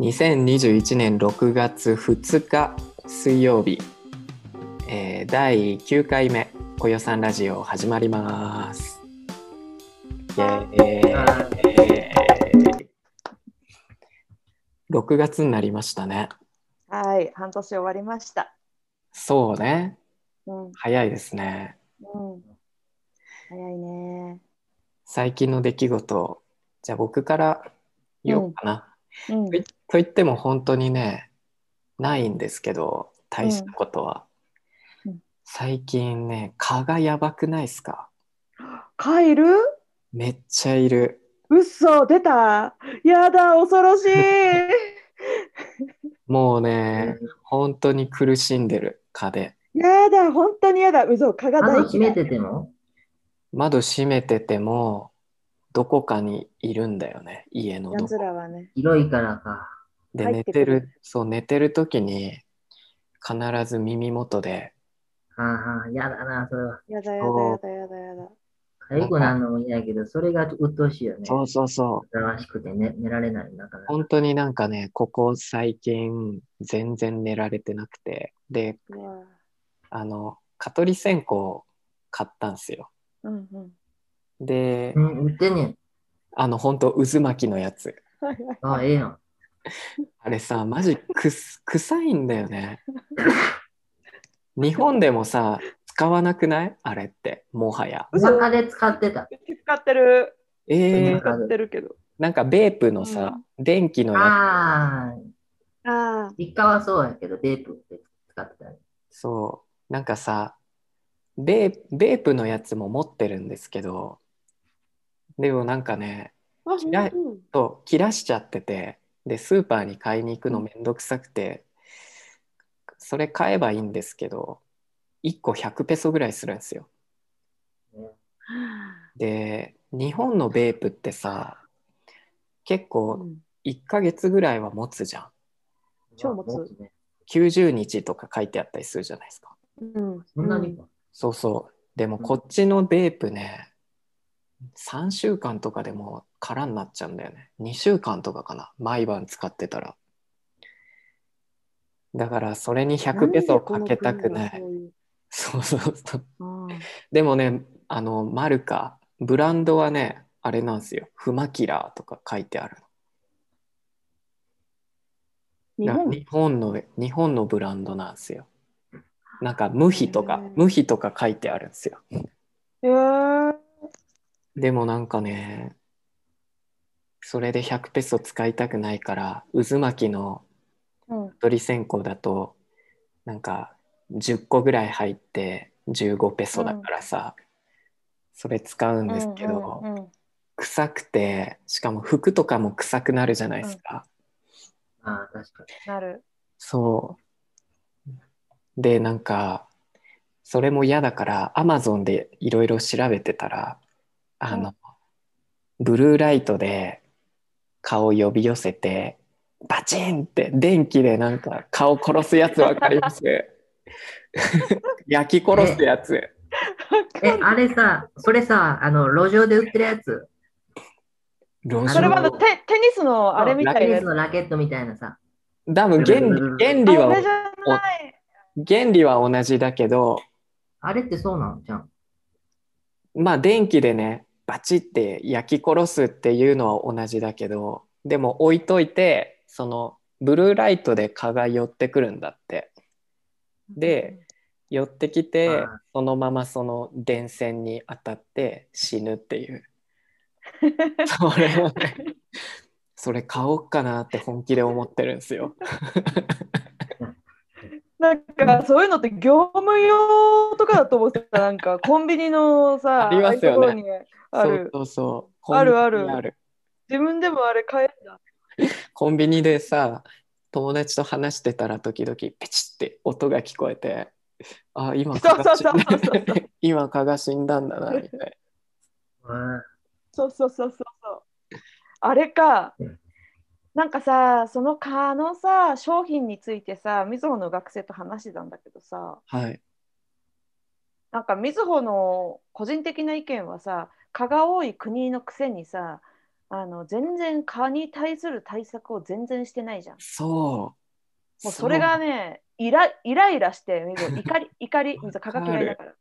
2021年6月2日水曜日、えー第9回目「こよさんラジオ」始まります。イエーイ6月になりましたね。はい、半年終わりました。そうね。うん、早いですね。うん。早いね。最近の出来事、じゃあ僕から言おうかな。うんといと言っても本当にね、ないんですけど、大したことは。うんうん最近ね、蚊がやばくないですか？カエルめっちゃいる。嘘出た？やだ、恐ろしい もうね、本当に苦しんでる蚊で。やだ、本当にやだ。嘘、蚊が大窓閉め嫌い。てても？窓閉めてても、どこかにいるんだよね、家のどこらはね。広いからか。で、入ってくる寝てる、そう、寝てる時に、必ず耳元で、はあはあ、やだな、それは。やだやだやだやだやだ。かゆくなるのも嫌やけど、それが鬱陶しいよね。そうそうそう、らしくて、ね、寝られない、なかなか。本当になんかね、ここ最近、全然寝られてなくて、で、うわあの、蚊取り線香を買ったんですよ。うんうん。でう、ん、売ってんねん。あの、本当渦巻きのやつ。あ あ、ええやん。あれさ、マジくす臭いんだよね。日本でもさ、使わなくない？あれって、もはや。嘘中で使ってた。使ってる。えー、使ってるけど。なんかベープのさ、電気のやああ、ああ。実家はそうやけど、ベープって使ってたそう、なんかさ、ベーベープのやつも持ってるんですけど、でもなんかね、あ、嫌い本と切らしちゃってて、で、スーパーに買いに行くのめんどくさくて、それ買えばいいんですけど、1個100ペソぐらいするんですよ。ねで、日本のベープってさ、結当構1ヶ月ぐらいは持つじゃん。超持つね。90日とか書いてあったりするじゃないですか。うん。そんなにか。そうそう。でもうんこっちのベープね、3週間とかでもう空になっちゃうんだよね。2週間とかかな。毎晩使ってたら。だからそれに100ペソかけたくない。そうそうそう。うんでもね、あの、マルカ、ブランドはね、あれなんですよ。フマキラーとか書いてある日の。日本の、日本のブランドなんですよ。なんか、無比とか無比とか書いてあるんですよ。えー、でもなんかね、それで100ペソ使いたくないから、渦巻きのうん。鳥線香だと、なんか10個ぐらい入って15ペソだからさ、それ使うんですけど、うんうんうん臭くて、しかも服とかも臭くなるじゃないですか。ああ、確かに。なる。そう。で、なんか、それも嫌だから、アマゾンでいろいろ調べてたら、あの、ブルーライトで顔を呼び寄せて、バチンって電気でなんか顔殺すやつわかります？焼き殺すやつ。え、あれさ、それさ、あの、路上で売ってるやつ。路それはあ上のテテニスのあれみたいな。テニスのラケットみたいなさ。多分原理原理は。原理は同じだけどあれってそうなの？じゃん。まあ電気でねバチって焼き殺すっていうのは同じだけどでも置いといてそのブルーライトで蚊が寄ってくるんだって。で寄ってきてそのままその電線に当たって死ぬっていう。それをねそれ買おうかなって本気で思ってるんですよ。なんかそういうのって業務用とかだと思ってた。なんかコンビニのさ、ありますよねああいうところにあそうる。そうそうあるあるある自分でもあれ買えるんだ。コンビニでさ友達と話してたら時々ペチって音が聞こえてあ今蚊が死んそうそうそうそうそう 今蚊が死んだんだなみたいうんそうそうそうそうそう。あれかうん。なんかさ、その蚊のさ、商品についてさ、みずほの学生と話してたんだけどさ、なはいなんかみずほの個人的な意見はさ、蚊が多い国のくせにさ、あの全然蚊に対する対策を全然してないじゃん。そう。もうそれがね、イライライラして、怒り、怒り、蚊が嫌いだから。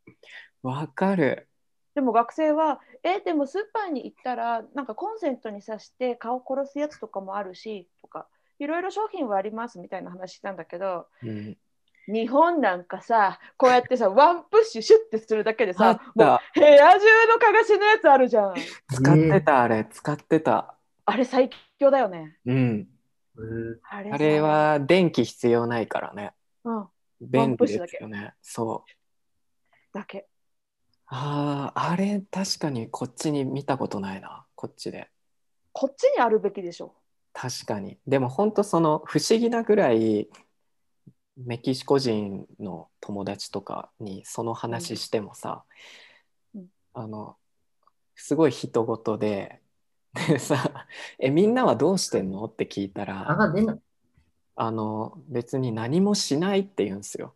わかる。でも学生は、え、でもスーパーに行ったら、なんかコンセントに挿して蚊を殺すやつとかもあるし、とか、いろいろ商品はありますみたいな話したんだけど、うん、日本なんかさ、こうやってさ、ワンプッシュシュッてするだけでさ、もうた。部屋中の蚊が死ぬやつあるじゃん。使ってた、あれ。使ってた。あれ最強だよね。うん。うんあれさあれ、は電気必要ないからね。うん、便利ですよね。そう。だけ。ああ、あれ確かにこっちに見たことないな。こっちで。こっちにあるべきでしょ。確かに。でも本当その不思議なぐらいメキシコ人の友達とかにその話してもさ、うん。あのすごい人事で でさ「えみんなはどうしてんの?」って聞いたあら。あの別に何もしないって言うんですよ。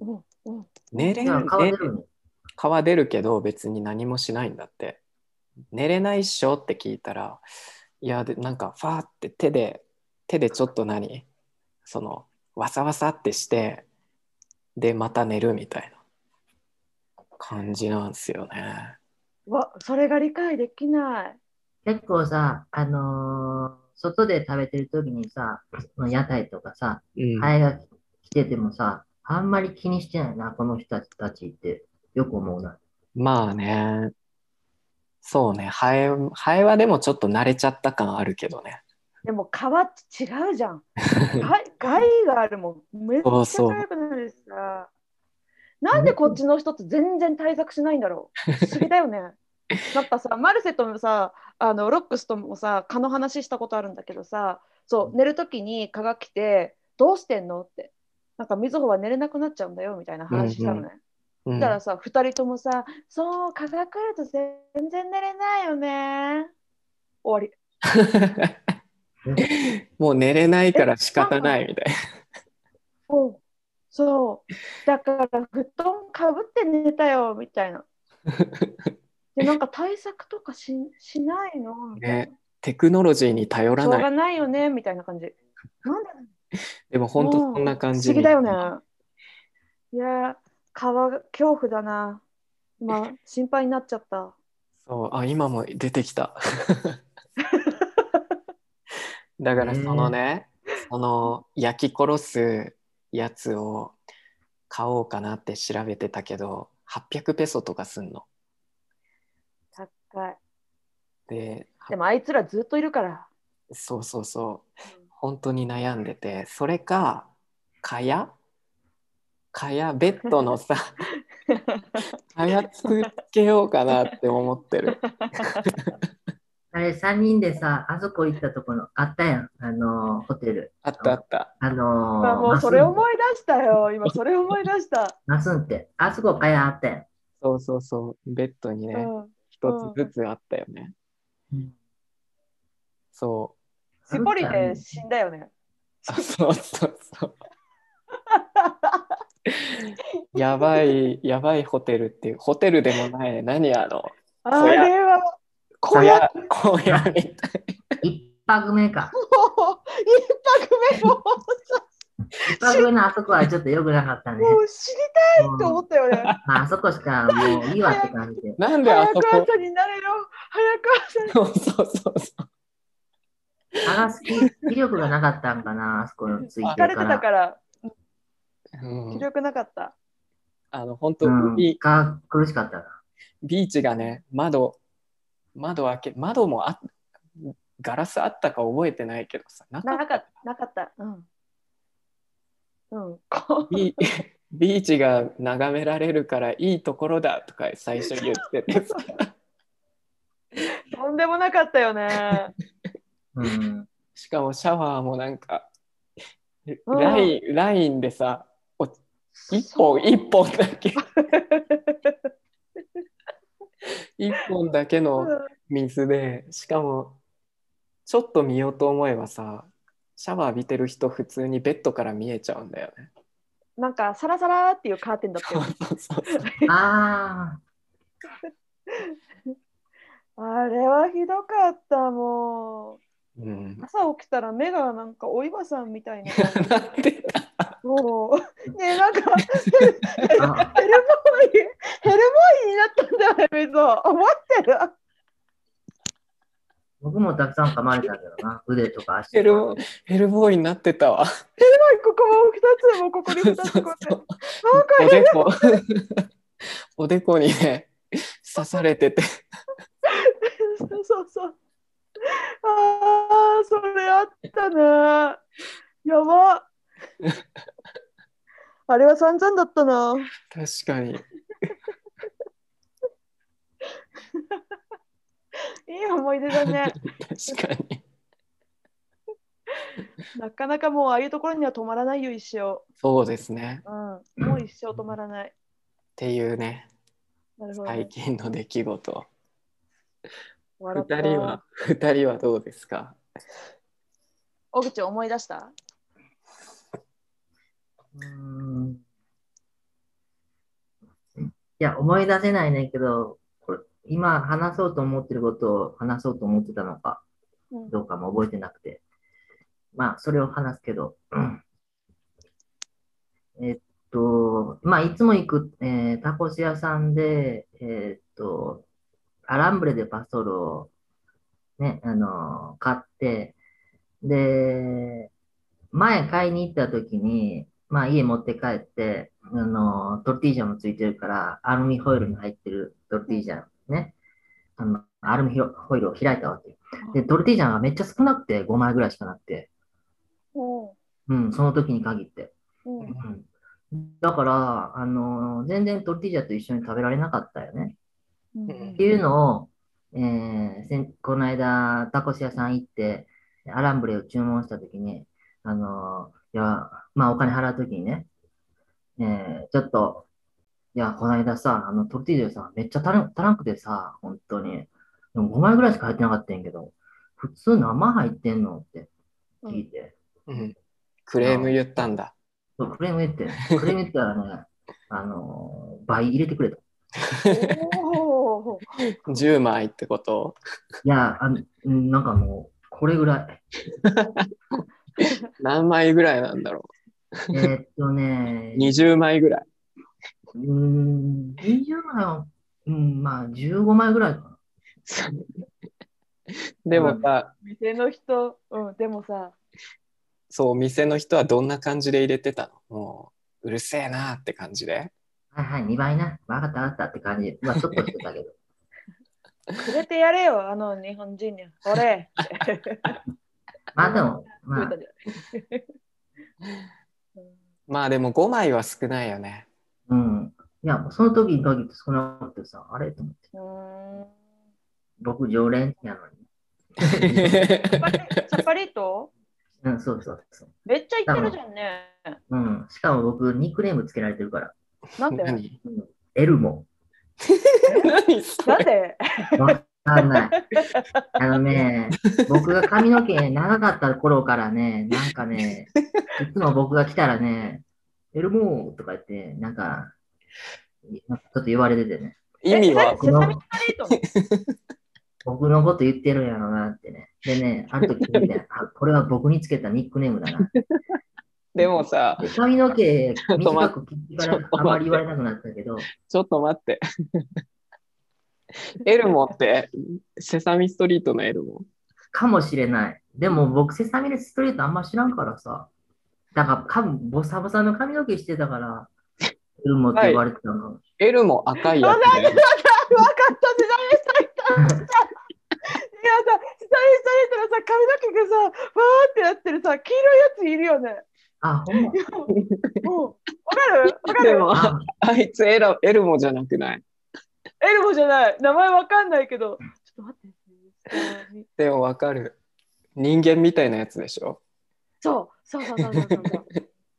うんう。ん、寝れ出るけど別に何もしないんだって。寝れないっしょ？って聞いたらいやでなんかファーって手で手でちょっと何？そのわさわさってしてでまた寝るみたいな感じなんですよね。わ、それが理解できない。結構さ、あのー外で食べてる時にさ、その屋台とかさ、うんハエが来ててもさ、あんまり気にしてないな、この人たちってよく思うな。まあねそうねハエハエはでもちょっと慣れちゃった感あるけどね。でも皮って違うじゃん。害害があるもん。めっちゃ痒くなるしさ。なんでこっちの人って全然対策しないんだろう。不思議だよね。なんかさ、マルセともさ、あのロックスともさ、蚊の話したことあるんだけどさ、そう、寝るときに蚊が来て、どうしてんのって。なんか、みずほは寝れなくなっちゃうんだよみたいな話したのね。うんだからさ、二人ともさ、そう、蚊が来ると全然寝れないよね。終わり。もう寝れないから仕方ないみたいな。そうそう。だから布団かぶって寝たよみたいな。で、なんか対策とかししないの？みたいなねテクノロジーに頼らない。しょうがないよねみたいな感じ。なんだでも本当そんな感じに不思議だよね。いやー、川恐怖だな。今、心配になっちゃった。そう、あ、今も出てきた。だからそのね、その焼き殺すやつを買おうかなって調べてたけど、800ペソとかすんの。高い。で、でもあいつらずっといるから。そうそうそう、本当に悩んでて、それか、蚊帳？蚊帳ベッドのさ、蚊帳つけようかなって思ってる。あれ、3人でさ、あそこ行ったところあったやん。あのーホテル。あったあった。あのーあもうそれ思い出したよ。今それ思い出した。マスンって、あそこかやあったやん。そうそうそう、ベッドにね、うん。一つずつあったよね。そしぼりで死んだよね。う。あそうそうそう。やばい、やばいホテルっていう、ホテルでもない、何あの、あれは小屋、小屋みたい。一泊目か。一泊目も一泊目のあそこはちょっと良くなかったね。もう知りたいって思ったよね。まあ、あそこしかもういいわって感じで。なんであ早くそこ、朝になれよ。早く朝に。そうそうそうそう。探す気気力がなかったんかな、あそこのついて疲れて。たから、うん、気力なかった。あの、本当、うん苦しかったな。ビーチがね、窓、窓開け、窓もあガラスあったか覚えてないけどさ、なかなかった。なかった。うん。うん。ビ ビーチが眺められるからいいところだとか最初言っててさ とんでもなかったよね。うん。しかもシャワーもなんかうんラインラインでさお一本一本だけ 一本だけの水でしかもちょっと見ようと思えばさシャワー浴びてる人普通にベッドから見えちゃうんだよね。なんかサラサラっていうカーテンだったああれはひどかったもうんう。朝起きたら目がなんかお岩さんみたいな。なってたもう、ねなんか、あ ヘルボーイ、ヘルボーイになったんだよね、みぞ。思ってる。僕もたくさん噛まれたけどな。腕とか足ヘルとか。ヘルボーイになってたわ。ここも2つもここに2つこう。なんかおでこ、おでこにね、刺されてて。そうそうそう。ああ、それあったね。やば。あれは散々だったな。確かに。いい思い出だね。確かに。なかなかもうああいうところには止まらないよ、一生。そうですね。うん。もう一生止まらない。っていうね、なるほど、ね最。近の出来事。笑った二人は、二人はどうですか？小口思い出した？うーんいや、思い出せないねんけど、これ今話そうと思ってることを話そうと思ってたのかうんどうかも覚えてなくて。まあ、それを話すけど。うんえっと、まあ、いつも行く、えータコス屋さんで、えっと、アランブレでパストルをね、あの買って、で、前買いに行った時に、まあ家持って帰って、あの、トルティージャもついてるから、アルミホイルに入ってるトルティージャね。あの、アルミホイルを開いたわけ。で、トルティージャがめっちゃ少なくて、5枚ぐらいしかなくて。うんうん、その時に限って。うんうん。だから、あの、全然トルティージャと一緒に食べられなかったよね。うんっていうのを、えーこの間、タコス屋さん行って、アランブレを注文したときに、あのーいや、まあお金払うときにね、えーちょっと、いや、この間さ、あの、トルティージャさ、めっちゃ足らんくてさ、本当に。でも5枚ぐらいしか入ってなかったんやけど、普通何枚入ってんのって聞いて、うん。クレーム言ったんだ。そうクレーム言って、クレーム言ったらね、あのー倍入れてくれた。おお。10枚ってこと？いや、あのうんなんかもう、これぐらい。何枚ぐらいなんだろえーっとねう。、20枚ぐらい。うーん、20枚は、うん、まあ15枚ぐらいかな。でもさ、店の人、うん、でもさ、そう、店の人はどんな感じで入れてたの？もう、うるせえなって感じで。はいはい、2倍な。わかったわかったって感じ。まあちょっとしてたけど。くれてやれよ、あの日本人に。俺。まあでも、まあ まあでも5枚は少ないよね。うん。いや、その時に限って少なくてさ、あれ？と思って。うーん僕常連やのに。さっぱりさっぱりとうん、そうそうそう。めっちゃ言ってるじゃんね。うん。しかも僕、ニックネームつけられてるから。なんで？何？うん、エルモ。なんで？わ かんない。あのね、僕が髪の毛長かった頃からね、なんかね、いつも僕が来たらね、エルモーとか言って、なんか、なんかちょっと言われててね、意味は？えセサミストリート僕のこと言ってるんやろなってね。でね、ある時見て、あ、これは僕につけたニックネームだな。でもさ、で髪の毛短く切ってからあまり言われなくなったけど、ちょっと待って。エルモって、セサミストリートのエルモかもしれない。でも僕、セサミストリートあんま知らんからさ。だから、かボサボサの髪の毛してたから、エルモって言われてたのかもしエルモ赤いやつ分かね。った、セサミストリート。いやさ、セサミストリートのさ、髪の毛がさ、わーってなってるさ、黄色いやついるよね。あ、ほんま。うん。わかる？わかる？でも、ああいつエラエルモじゃなくない？エルモじゃない。名前わかんないけど。ちょっと待って。でもわかる。人間みたいなやつでしょ？そう、そうそうそうそうそう。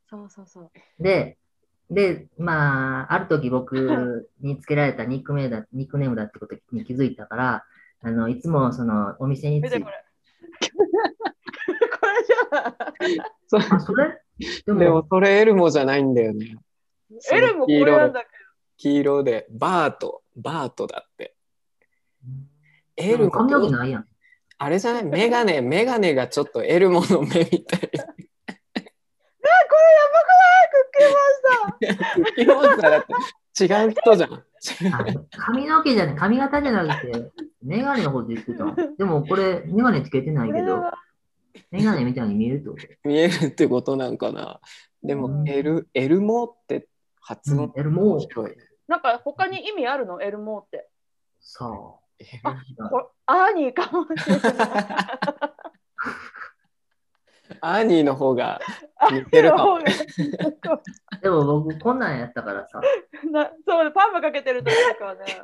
そうそうそう。で、で、まあ、ある時僕につけられたニックネームだニックネームだってことに気づいたから、あの、いつもそのお店についてこ、れ。これじゃん。そうあ、それ？でも、でもそれエルモじゃないんだよね。エルもこれなんだけ黄色で、バート、バートだって。エル髪の毛モないやん。あれじゃない？メガネ、メガネがちょっとエルモの目みたい。これやばくない？クッキーモンスタークッキーモンスターだって違う人じゃん。あ髪の毛じゃない、髪型じゃなくて、メガネのこと言ってた。でもこれ、メガネつけてないけどメガネみたいに見えるってこと？見えるってことなんかな。でも、うんエル、エルモって発音エルモー面白いね。なんか他に意味あるの？エルモーって。さエルあ。こアーニーかもしれない。アーニーの方がア似てるかもでも僕、こんなんやったからさ、なそうパーマかけてる時とかはね。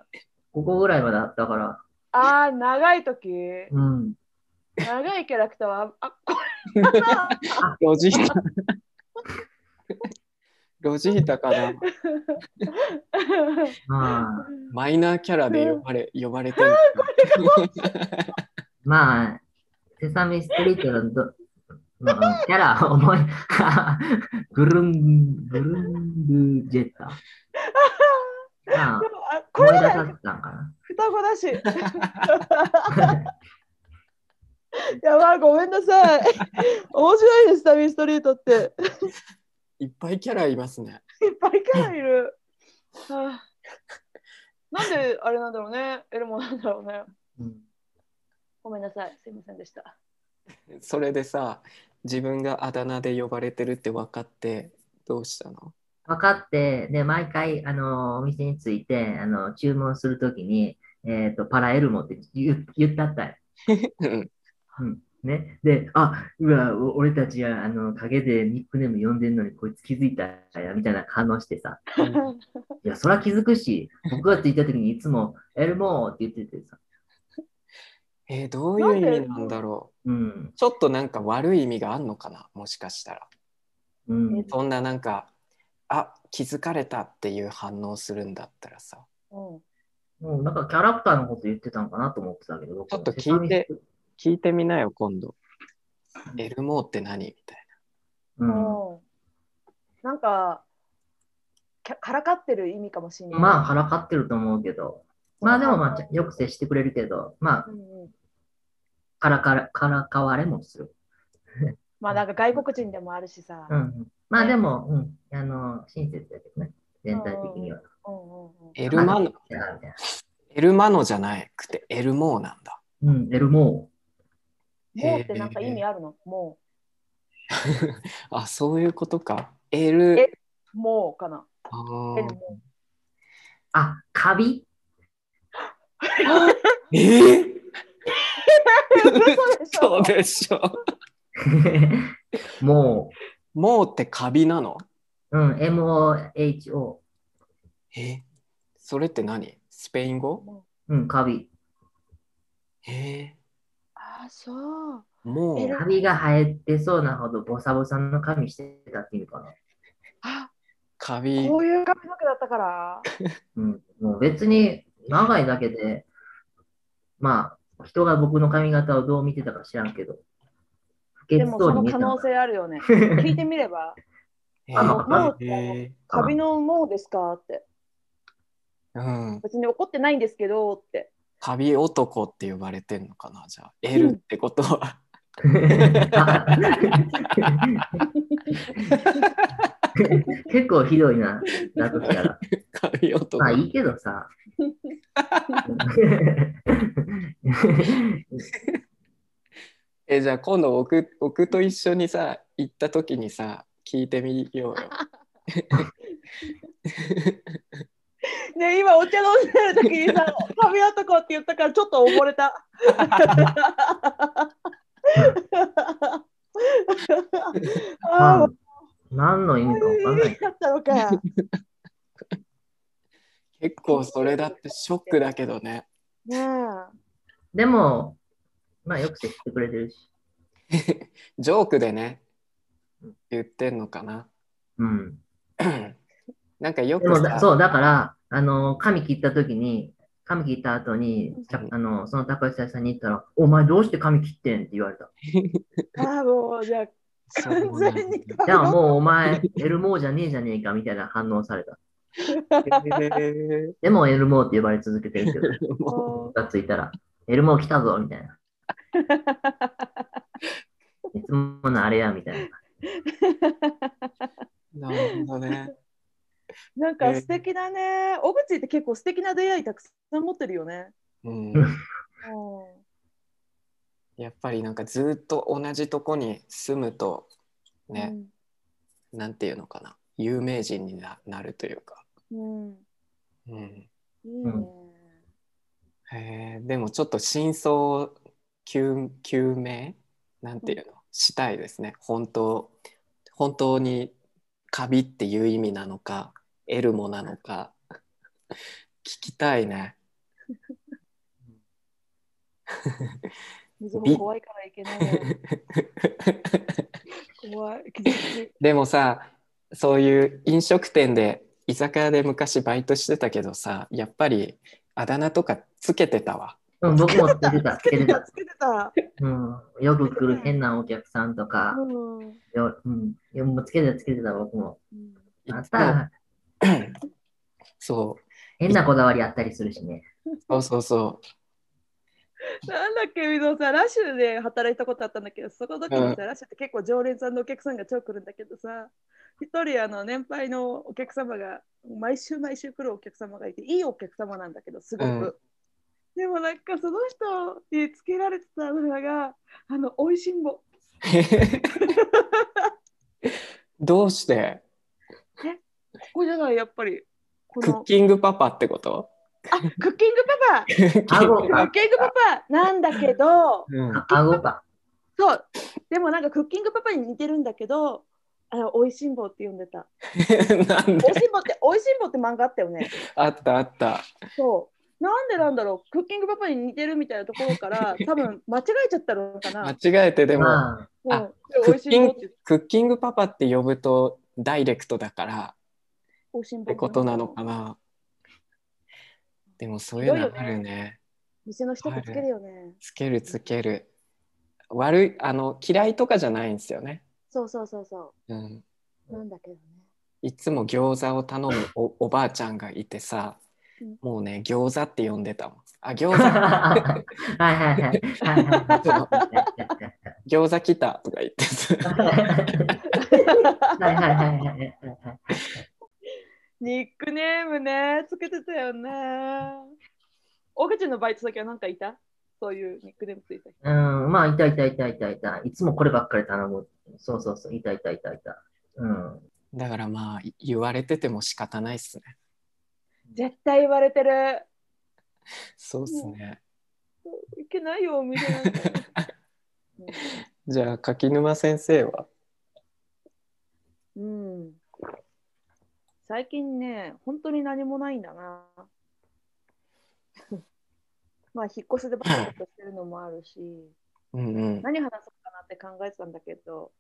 ここぐらいまであったから、ああ、長い時、うん。長いキャラクターは、あ、こロジータ。ロジータかな。れ。まあ、マイナーキャラで呼ばれ呼ばれてる。まあ、セサミストリートのど、まあ、キャラ思い、グルン、グルンブジェッタ。まあ、これだよ出させたんか双子だし。な。やばい、ごめんなさい。面白いです、タミーストリートって。いっぱいキャラいますね。いっぱいキャラいる。はあなんであれなんだろうね。エルモなんだろうね。うんごめんなさい。すいませんでした。それでさ、自分があだ名で呼ばれてるって分かってどうしたの？分かって、で、毎回、あの、お店に着いて、あの、注文するときに、えっ、と、パラエルモって言言ったったよ。う んうん。ね。で、あ、うわ、お俺たちは、あの、陰でニックネーム呼んでんのに、こいつ気づいたや、みたいな反応してさ。いや、そら気づくし、僕が着いたときにいつも、エルモーって言っててさ。えーどういう意味なんだろうん。うちょっとなんか悪い意味があんのかなもしかしたら。うん。そんななんか、あ気づかれたっていう反応するんだったらさ、うんもうなんかキャラクターのこと言ってたのかなと思ってたけど、僕ちょっと聞いて聞いてみなよ、今度。エルモーって何？みたいうん。うんなんか、からかってる意味かもしれない。まあ、からかってると思うけど、まあでもまあ、よく接してくれるけど、まあう、んうんからから、からかわれもする。まあなんか外国人でもあるしさ。うんうん。まあでも、うん、あの、親切だけどね、全体的には。エルマノ、エルマノじゃなくてエルモーなんだ。うん、エルモもうってなんか意味あるの？も あ、そういうことか。エル、えう。もうかな。ああ、カビ？えー、嘘でしょそうでしょ。ももうってカビなの？う、うん、MOHO。えそれって何？スペイン語？うん、カビ。えあ、そう。ー、もうエルカビが生えてそうなほどボサボサの髪してたっていうかな。あ、カビこういう髪の毛だったから。うん、もう別に長いだけで、まあ、人が僕の髪型をどう見てたか知らんけど、でもそうの可能性あるよね。聞いてみれば、えあのもうカビのもうですかって。ーうん、別に怒ってないんですけどって。カビ男って呼ばれてんのかな？じゃあ L ってことは、結構ひどいな、だとしたら。カビ男、まあいいけどさ。えじゃあ今度僕僕と一緒にさ行った時にさ聞いてみようよ ね今お茶飲んでる時にさ、カビ男って言ったからちょっと溺れた。ああ、何の意味かわかんない。だったのか。結構それだってショックだけどねねえ。でも、まあよく接してくれてるし。ジョークでね言ってんのかなうん。なんかよくさそう、だから、あの、髪切った時に、髪切った後に、あの、その高橋屋さんに言ったら、お前どうして髪切ってん？って言われた。ああ、もう、じゃあ、完全にじゃあもうお前、エルモーじゃねえじゃねえかみたいな反応された。へでもエルモーって呼ばれ続けてるけど、がついたら。エルモ来たぞみたいな。いつものあれやみたいな。なるほどね。なんか素敵だね。小口って結構素敵な出会いたくさん持ってるよね。うん、うんやっぱりなんかずっと同じとこに住むとね、なんていうのかな。有名人にななるというか、うん。うん。うん、いいね。へー。でもちょっと真相究究明？なんていうの、したいですね。本当本当にカビっていう意味なのかエルモなのか聞きたいね 水も怖いからいけないね。怖い。でもさそういう飲食店で居酒屋で昔バイトしてたけどさやっぱりあだ名とかつけてたわうん、僕もつけてた、つけてた。つけてた。うん、よく来る変なお客さんとか、うん。ようん、いやもうつけてた、つけてた、僕も。うんあっいつもた、そう変なこだわりあったりするしね。そうそうそなんだっけ、みどさ、ラッシュで働いたことあったんだけど、そこの時にさ、ラッシュって結構常連さんのお客さんが超来るんだけどさ、一人あの年配のお客様が、毎週毎週来るお客様がいて、いいお客様なんだけど、すごく。うんでもなんかその人につけられてたのが、あの、おいしんぼ。う どうして？ここじゃない、やっぱり。クッキングパパってこと？あ、クッキングパパ。クッキング顎クッキングパパなんだけど、うんあ顎か。そう。でもなんかクッキングパパに似てるんだけど、あの、おいしんぼって呼んでた。なんで？おいしんぼって、おいしんぼって漫画あったよね。あったあった。そう。なんでなんだろう、クッキングパパに似てるみたいなところから、多分間違えちゃったのかな。間違えてでも、まあ、うんクッキングパパって呼ぶとダイレクトだからおいしんぼってことなのかな。でもそういうのあるね。店の人ってつけるよね。つけるつける。悪いあの嫌いとかじゃないんですよね。そうそうそうそうん、う。なんだけどね。いつも餃子を頼むおおばあちゃんがいてさうん、もうね餃子って呼んでたもん。あ餃子 はいはいはい。はいはい餃子来たとか言ってさはいはいはいはいはい。ニックネームね、つけてたよね。大口のバイト先は何かいた？そういうニックネームついた人。うん、まあ、いたいたいたいたいた。いつもこればっかり頼む。そうそうそう、いたいたいたいた。うん。だからまあ言われてても仕方ないっすね。絶対言われてる。そうっすね。いけないよ、お店なんか。じゃあ柿沼先生は？うん。うん最近ね、本当に何もないんだな。まあ、引っ越しでバタバタしてるのもあるし、うんうん。何話そうかなって考えてたんだけど、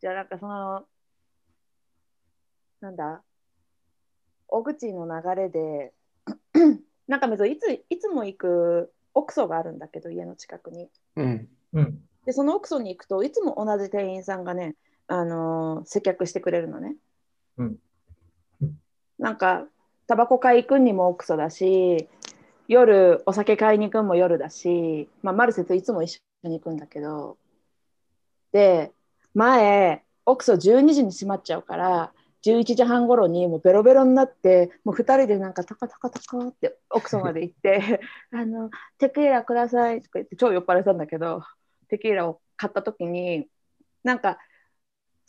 じゃあなんかその、なんだ、小口の流れで、なんか別にいついつも行く奥ソがあるんだけど、家の近くに。うん。うん。で、その奥ソに行くといつも同じ店員さんがね、あのー接客してくれるのね。うん。なんか、タバコ買い行くにも奥ソだし、夜お酒買いに行くんも夜だし、まあ、マルセといつも一緒に行くんだけど、で、前、奥ソ12時に閉まっちゃうから、11時半頃にもうベロベロになって、もう2人でなんかタカタカタカって奥ソまで行って、あの、テキーラくださいとか言って超酔っ払いたんだけど、テキーラを買った時に、なんか、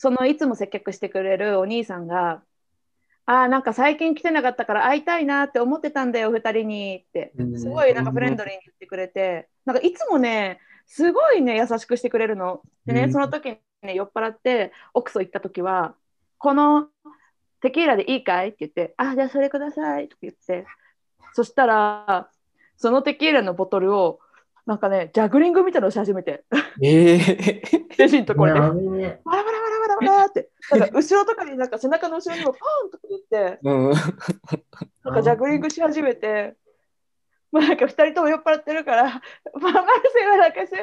そのいつも接客してくれるお兄さんが、ああ、なんか最近来てなかったから会いたいなって思ってたんだよ、2人にって。すごいなんかフレンドリーに言ってくれて、なんかいつもね、すごいね、優しくしてくれるの。でね、うん。その時にね、酔っ払って、奥ソ行った時は、このテキーラでいいかいって言って、あ、じゃあそれくださいとか言って、そしたら、そのテキーラのボトルを、なんかね、ジャグリングみたいなのし始めて、ええレジのところで、バラバラバラバラバラって、なんか後ろとかになんか背中の後ろにもポーンとか言って、うん。なんかジャグリングし始めて、まあ、なんか2人とも酔っ払ってるから、まあ、マルセがなんかすごい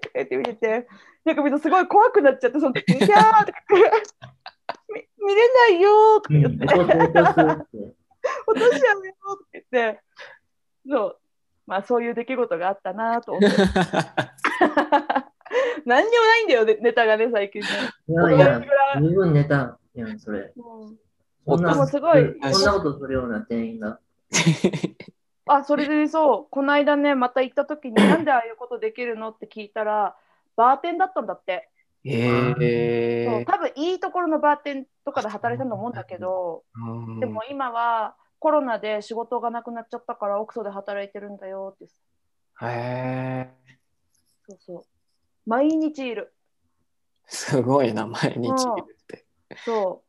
とか言って見てて、なんかみんなすごい怖くなっちゃって、その時に、キャーとか言って、み見れないよーとかうん。言って。落としやめようとか言って、そう。まあそういう出来事があったなと思って。何にもないんだよ、ねネタがね、最近ね。いやいや、十分ネタやん、それ。うんそんなでもすごいそんなことするような店員が。あ、それでそう、この間ね、また行った時に、なんでああいうことできるのって聞いたら、バーテンだったんだって。えそう多分いいところのバーテンとかで働いたと思うんだけど、ー、でも今はコロナで仕事がなくなっちゃったから、オクソで働いてるんだよって。へえそうそう。毎日いる。すごいな毎日いるって。そ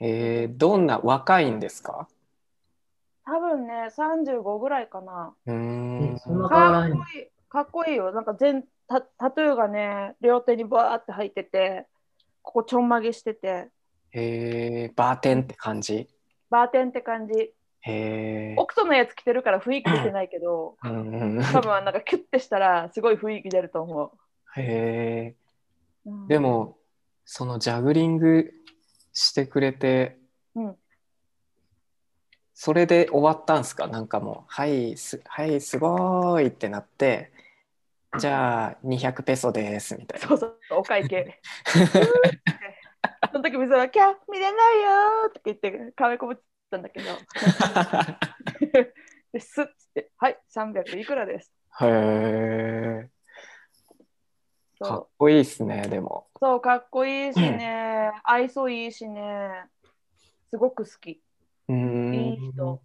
う。えー、どんな若いんですか？多分ね、35ぐらいかな。うーんかっこいい。かっこいいよ。なんか全タタトゥーがね、両手にバーって入ってて、ここちょんまげしてて、えー、バーテンって感じ？バーテンって感じ。へえオクソのやつ着てるから雰囲気出てないけど、うんうん多分なんかキュッてしたらすごい雰囲気出ると思へえう。うんで、もそのジャグリングしてくれて、うんそれで終わったんすか？なんかもう「はいすはいすごい!」ってなって「じゃあ200ペソです」みたいなそうそう、お会計。その時水は、キャ見れないよーって言って、かめこぶったんだけど、で、スッつって、はい、300いくらです。へえかっこいいっすねでも。そう、かっこいいしね、愛想いいしね、すごく好き。うーん。いい人。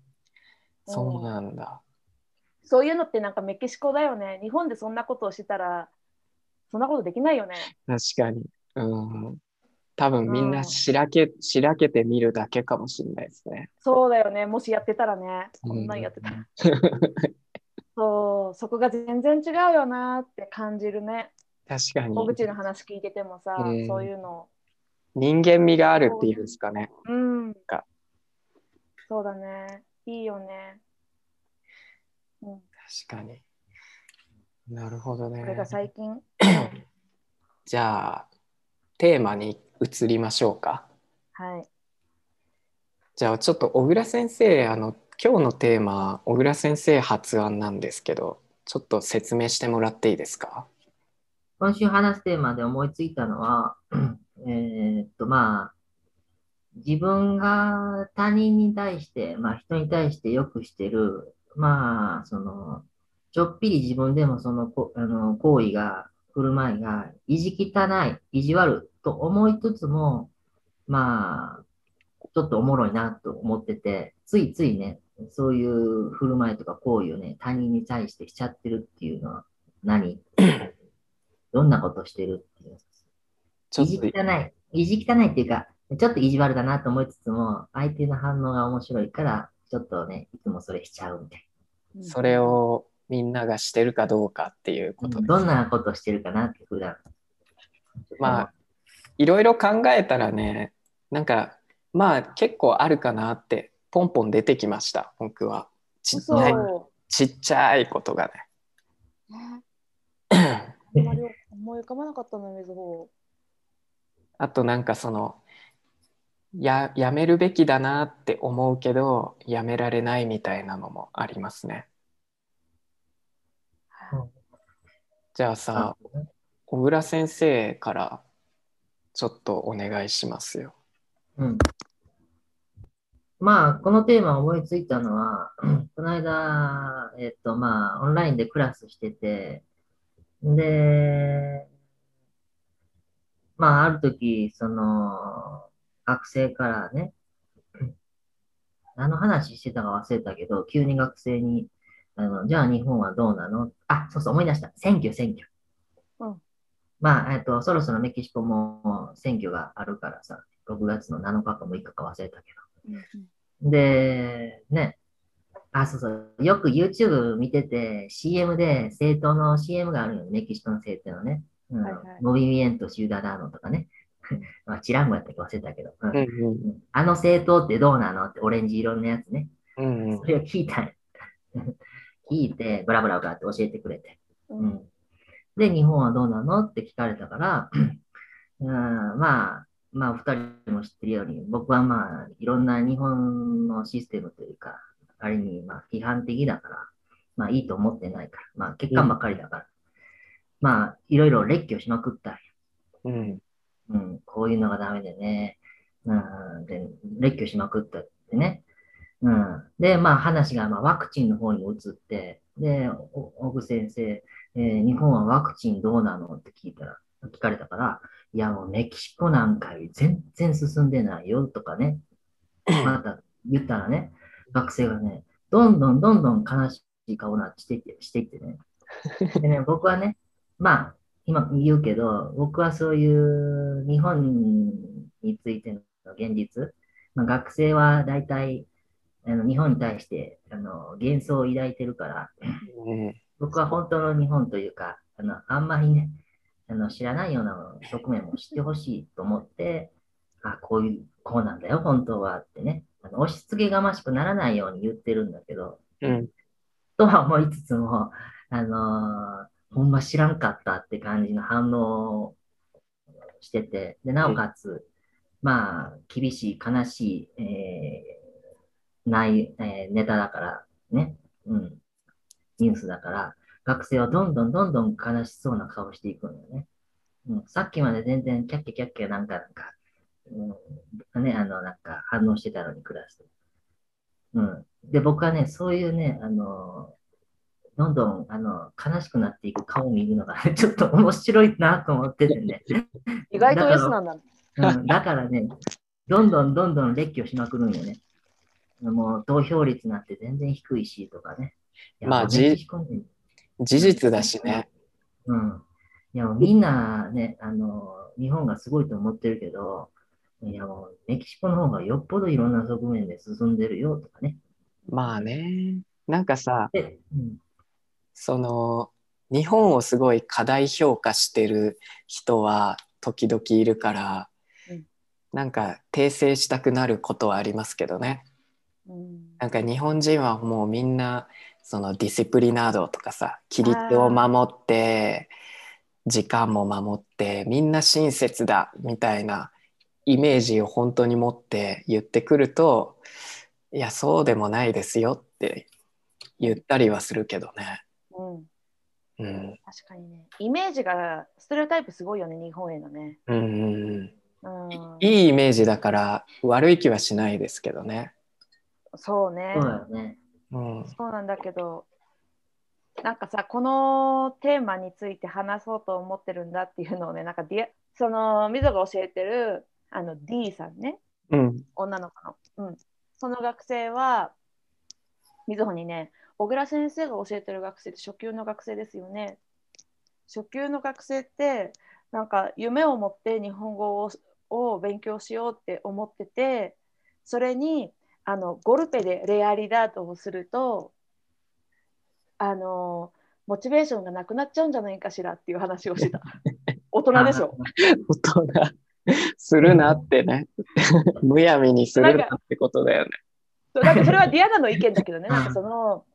そうなんだ。そういうのってなんかメキシコだよね。日本でそんなことをしたら、そんなことできないよね。確かに。うん。多分みんなしらけ、しらけて見るだけかもしれないですね。そうだよね。もしやってたらね、こんなんやってたら。そう、そこが全然違うよなって感じるね。確かに小口の話聞いててもさ、うんそういうの。人間味があるっていうんですかねうんか。そうだね。いいよね。うん、確かになるほどねこれが最近。じゃあテーマに移りましょうかはい。じゃあちょっと小倉先生あの今日のテーマ小倉先生発案なんですけどちょっと説明してもらっていいですか？今週話すテーマで思いついたのは、えーっと、まあ、自分が他人に対して、まあ人に対してよくしてる、まあ、その、ちょっぴり自分でもそのこあの行為が、振る舞いが、意地汚い、意地悪と思いつつも、まあ、ちょっとおもろいなと思ってて、ついついね、そういう振る舞いとか行為をね、他人に対してしちゃってるっていうのは何？どんなことしてるっていう。意地ちょっと汚い。意地汚いっていうか、ちょっと意地悪だなと思いつつも、相手の反応が面白いから、ちょっとね、いつもそれしちゃうみたいうんそれをみんながしてるかどうかっていうこな。とです、どんなことしてるかなって普段。まあいろいろ考えたらねなんかまあ結構あるかなってポンポン出てきました僕はちっちゃいそちっちゃいことがう。ねねあんまり思い浮かばなかったの、水穂。あとなんかそのややめるべきだなって思うけどやめられないみたいなのもありますねじゃあさ小倉先生からちょっとお願いしますようん。まあ、このテーマを思いついたのは、この間、えっと、まあ、オンラインでクラスしてて、で、まあ、ある時、その、学生からね、何の話してたか忘れたけど、急に学生に、あの、じゃあ日本はどうなの？あ、そうそう、思い出した。選挙、選挙。うんまあ、えっと、そろそろメキシコも選挙があるからさ、6月の7日か6日か忘れたけど。で、ね、あ、そうそう、よく YouTube 見てて、CM で政党の CM があるよね、メキシコの政党のね。うんはいはいモビミエント・シューダダーノとかね。まあ、チランゴやったっけ忘れたけど。うんうんうんあの政党ってどうなの？ってオレンジ色のやつね。うんうんそれを聞いた 聞いて、ブラブラブラって教えてくれて。ううんん。で、日本はどうなの？って聞かれたから、うん、まあ、まあ、二人も知ってるように、僕はまあ、いろんな日本のシステムというか、あれに、まあ、批判的だから、まあいいと思ってないから。まあ欠陥ばっかりだから。まあいろいろ列挙しまくったんやうん。うん、こういうのがダメでね。うん、で、列挙しまくったってね。うん。で、まあ話がまあワクチンの方に移って、で、お小久先生、えー日本はワクチンどうなのって聞いたら、聞かれたから、いやもうメキシコなんかより全然進んでないよとかね。また言ったらね、学生がね、どんどんどんどん悲しい顔なしていって、していってね。でね、僕はね、まあ、今言うけど、僕はそういう日本についての現実、まあ、学生は大体あの日本に対してあの幻想を抱いてるから、うん。僕は本当の日本というか、あのあんまりね、あの知らないような側面も知ってほしいと思って、あ、こういう、こうなんだよ、本当はってね、あの押し付けがましくならないように言ってるんだけど、うん。とは思いつつも、あのーほんま知らんかったって感じの反応をしてて、で、なおかつ、まあ、厳しい、悲しい、えーない、えーネタだから、ね、うん、ニュースだから、学生はどんどんどんどん悲しそうな顔していくんだよね。うん、さっきまで全然キャッキャキャッキャなんか、なんか、うん、ね、あの、なんか反応してたのに、クラスで。うん。で、僕はね、そういうね、あの、どんどん、あの、悲しくなっていく顔を見るのが、ちょっと面白いなと思っててね。意外と S なんだ。うん、だからね、どんどんどんどん列挙しまくるんよね。もう投票率なんて全然低いしとかね。まあ事実だしね。うん。いや、もうみんなね、あの、日本がすごいと思ってるけど、いや、もうメキシコの方がよっぽどいろんな側面で進んでるよとかね。まあね。なんかさ、で、うん、その日本をすごい過大評価してる人は時々いるから、うん。なんか訂正したくなることはありますけどね。うん。なんか日本人はもうみんなそのディシプリナードとかさ規律を守って時間も守ってみんな親切だみたいなイメージを本当に持って言ってくるといやそうでもないですよって言ったりはするけどね。うん、うん確かにね。イメージが、ステレオタイプすごいよね、日本へのね。うんうんいいイメージだから悪い気はしないですけどね。そうねそうん、そうなんだけど、なんかさ、このテーマについて話そうと思ってるんだっていうのをね、なんかディアその、みぞが教えてるあの D さんね、うん、女の子の。うん。その学生は、みずほにね、小倉先生が教えてる学生って初級の学生ですよね。初級の学生って、なんか夢を持って日本語をを勉強しようって思ってて、それにあのゴルペでレアリダートをすると、あのモチベーションがなくなっちゃうんじゃないかしらっていう話をしてた。大人でしょ。大人 するなってね むやみにするなってことだよね。そうなんかそれはディアナの意見だけどね、うんなんかその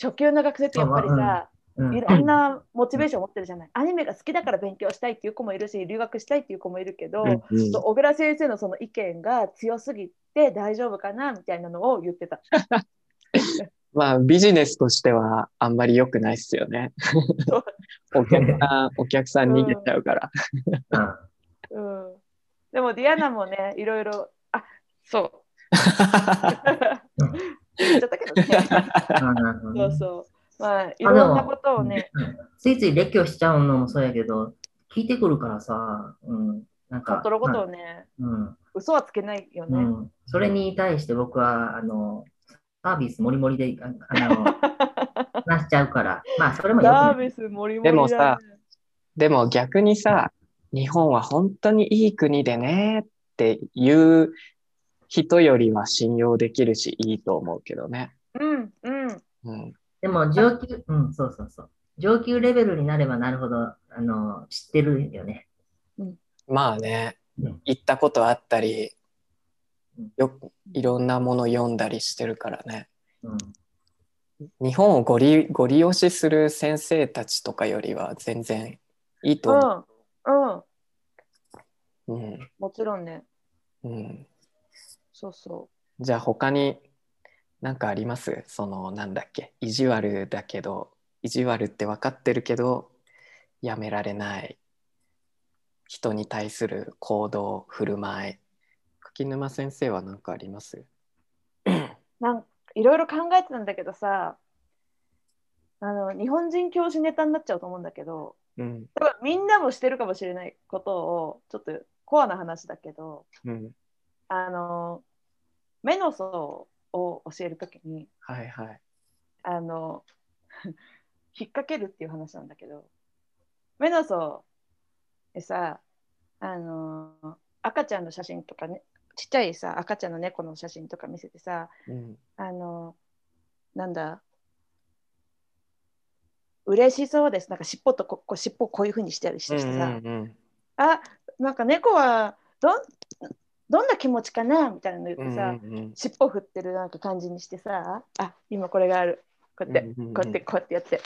初級の学生ってやっぱりさ、うんいろんなモチベーションを持ってるじゃない。アニメが好きだから勉強したいっていう子もいるし、留学したいっていう子もいるけど、うんうんそう小倉先生のその意見が強すぎて大丈夫かなみたいなのを言ってた。まあビジネスとしてはあんまり良くないっすよね。お客さんお客さん逃げちゃうから。うんうん、でもディアナもね、いろいろ、あそう。言っちゃったけどね。あなるほどねそうそう。まあ、いろんなことをね、うんついつい列挙しちゃうのもそうやけど、聞いてくるからさ、うん、なんか、本当のことをね、うん嘘はつけないよね。うん、それに対して僕は、あの、サービスもりもりで、ああの、話しちゃうから、まあ、それも。サービスもりもりだ、ね。でもさでも逆にさ日本は本当にいい国でねっていう人よりは信用できるしいいと思うけどね。うん、うん。うん、でも、上級、うん、そうそうそう。上級レベルになればなるほど、あの、知ってるよね。まあねうん行ったことあったりうんよくいろんなもの読んだりしてるからね。うん。日本をご利ご利用しする先生たちとかよりは全然いいと思うん、うん。う。うん。もちろんね。うん、そうそじゃあ他になんかあります？そのなんだっけ？意地悪だけど。意地悪って分かってるけどやめられない。人に対する行動振る舞い。柿沼先生は何かあります？なんいろいろ考えてたんだけどさ。あの日本人教師ネタになっちゃうと思うんだけどうん。多分みんなもしてるかもしれないことをちょっとコアな話だけどうん。あの目の層を教えるときにはいはい。あの 引っ掛けるっていう話なんだけど目の層でさあの赤ちゃんの写真とかねちっちゃいさ赤ちゃんの猫の写真とか見せてさうん。あのなんだ嬉しそうです。なんか尻尾とここう尻尾こういうふうにしてたりしてさ、うんうんあなんか猫はどんどんな気持ちかなみたいなの言っうんてさ、うんうん尻尾振ってるなんか感じにしてさあ今これがある。こうやって、うんうんうん。こうやってこうやってやって。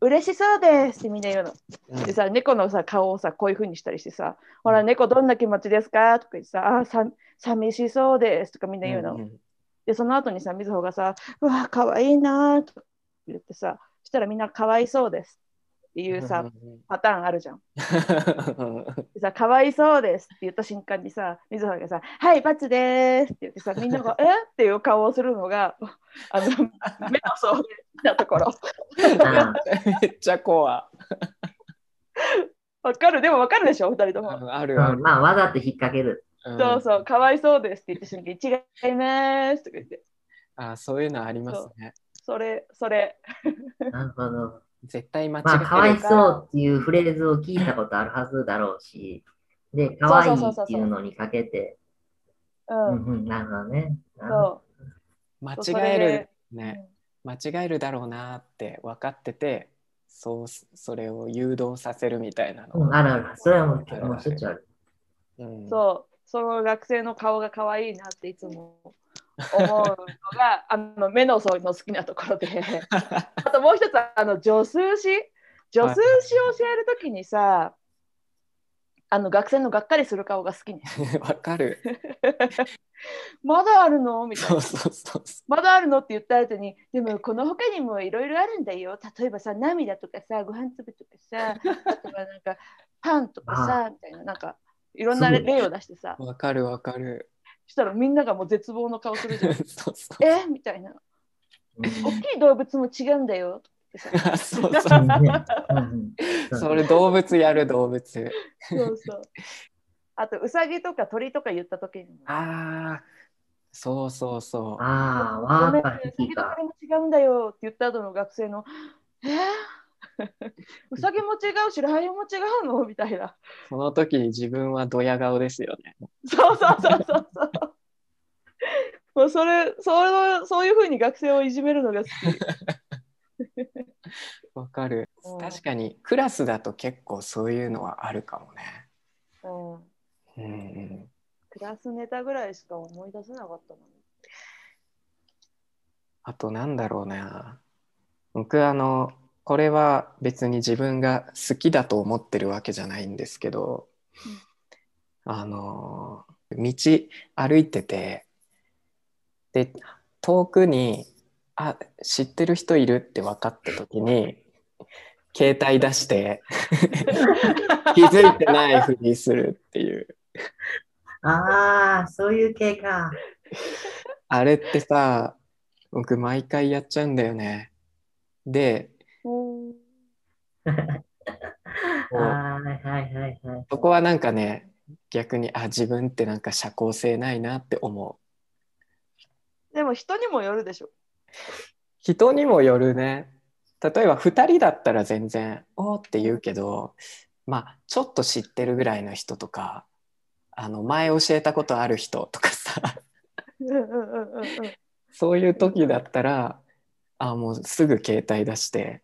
嬉しそうですってみんな言うの。うん。でさ猫のさ顔をさこういうふうにしたりしてさ「ほら猫どんな気持ちですか?」とか言ってさ「あさ寂しそうです」とかみんな言うの。んん。でその後にさみずほがさ「うわかわいいな」とか言ってさそしたらみんなかわいそうですっていうさうんパターンあるじゃん。さ、かわいそうですって言った瞬間にさ、みずほがさ、はい、罰ですって言ってさ、みんなが、えっ？ていう顔をするのが、あの、目のそうなところ。あめっちゃ怖わかる？でもわかるでしょ、二人とも。あるある。うん、まあ、わざと引っ掛ける。うん。そうそう、かわいそうですって言った瞬間に、違いますとか言って、あそういうのありますねそれ、それ。なるほど。絶対間違まあ、かわいってるそうっていうフレーズを聞いたことあるはずだろうし、で、かわいいっていうのにかけて、う、うんんうん、なるほどね。そ間う。それ違えるでね間違えるだろうなって分かっててそうそれを誘導させるみたいなの、うん、あるある。それはもう、しょっちゅうある。うんそう、その学生の顔がかわいいなっていつも思うのが、あの目の層の好きなところで。あともう一つ、あの助数詞。助数詞を教えるときにさ、あの学生のがっかりする顔が好きね。わかる。まだあるの？みたいな。そうそうそうそまだあるの？って言った後に、でもこの他にもいろいろあるんだよ。例えばさ、涙とかさ、ご飯粒とかさ、あとはなんかパンとかさ、みたいな、なんかいろんな例を出してさ、う。わかるわかるしたらみんながもう絶望の顔するじゃん。そうそうえ？みたいな。大きい動物も違うんだよ。ってさあそうそう それ動物やる動物そうそう。あと、ウサギとか鳥とか言った時にも。ああそうそうそうああ、ごわーかめんウサ引きかギと鳥。も違うんだよって言った後の学生の、え？ー、ウサギも違うし、ライオンも違うの？みたいな。その時に自分はドヤ顔ですよねそうそうそうそうそう。もうそれそうそういうふうに学生をいじめるのが好き。わかるうん確かにクラスだと結構そういうのはあるかもねうん、うんうんクラスネタぐらいしか思い出せなかったのに。あとなんだろうな僕あのこれは別に自分が好きだと思ってるわけじゃないんですけど、あの道歩いててで遠くにあ知ってる人いるって分かった時に携帯出して 気づいてないふりするっていう。ああ、そういう系か。あれってさ僕毎回やっちゃうんだよね。で はいはいはいはい。そこはなんかね逆にあ自分ってなんか社交性ないなって思うでも人にもよるでしょ。人にもよるね例えば2人だったら全然「おーって言うけどまあちょっと知ってるぐらいの人とかあの前教えたことある人とかさ。そういう時だったらあもうすぐ携帯出して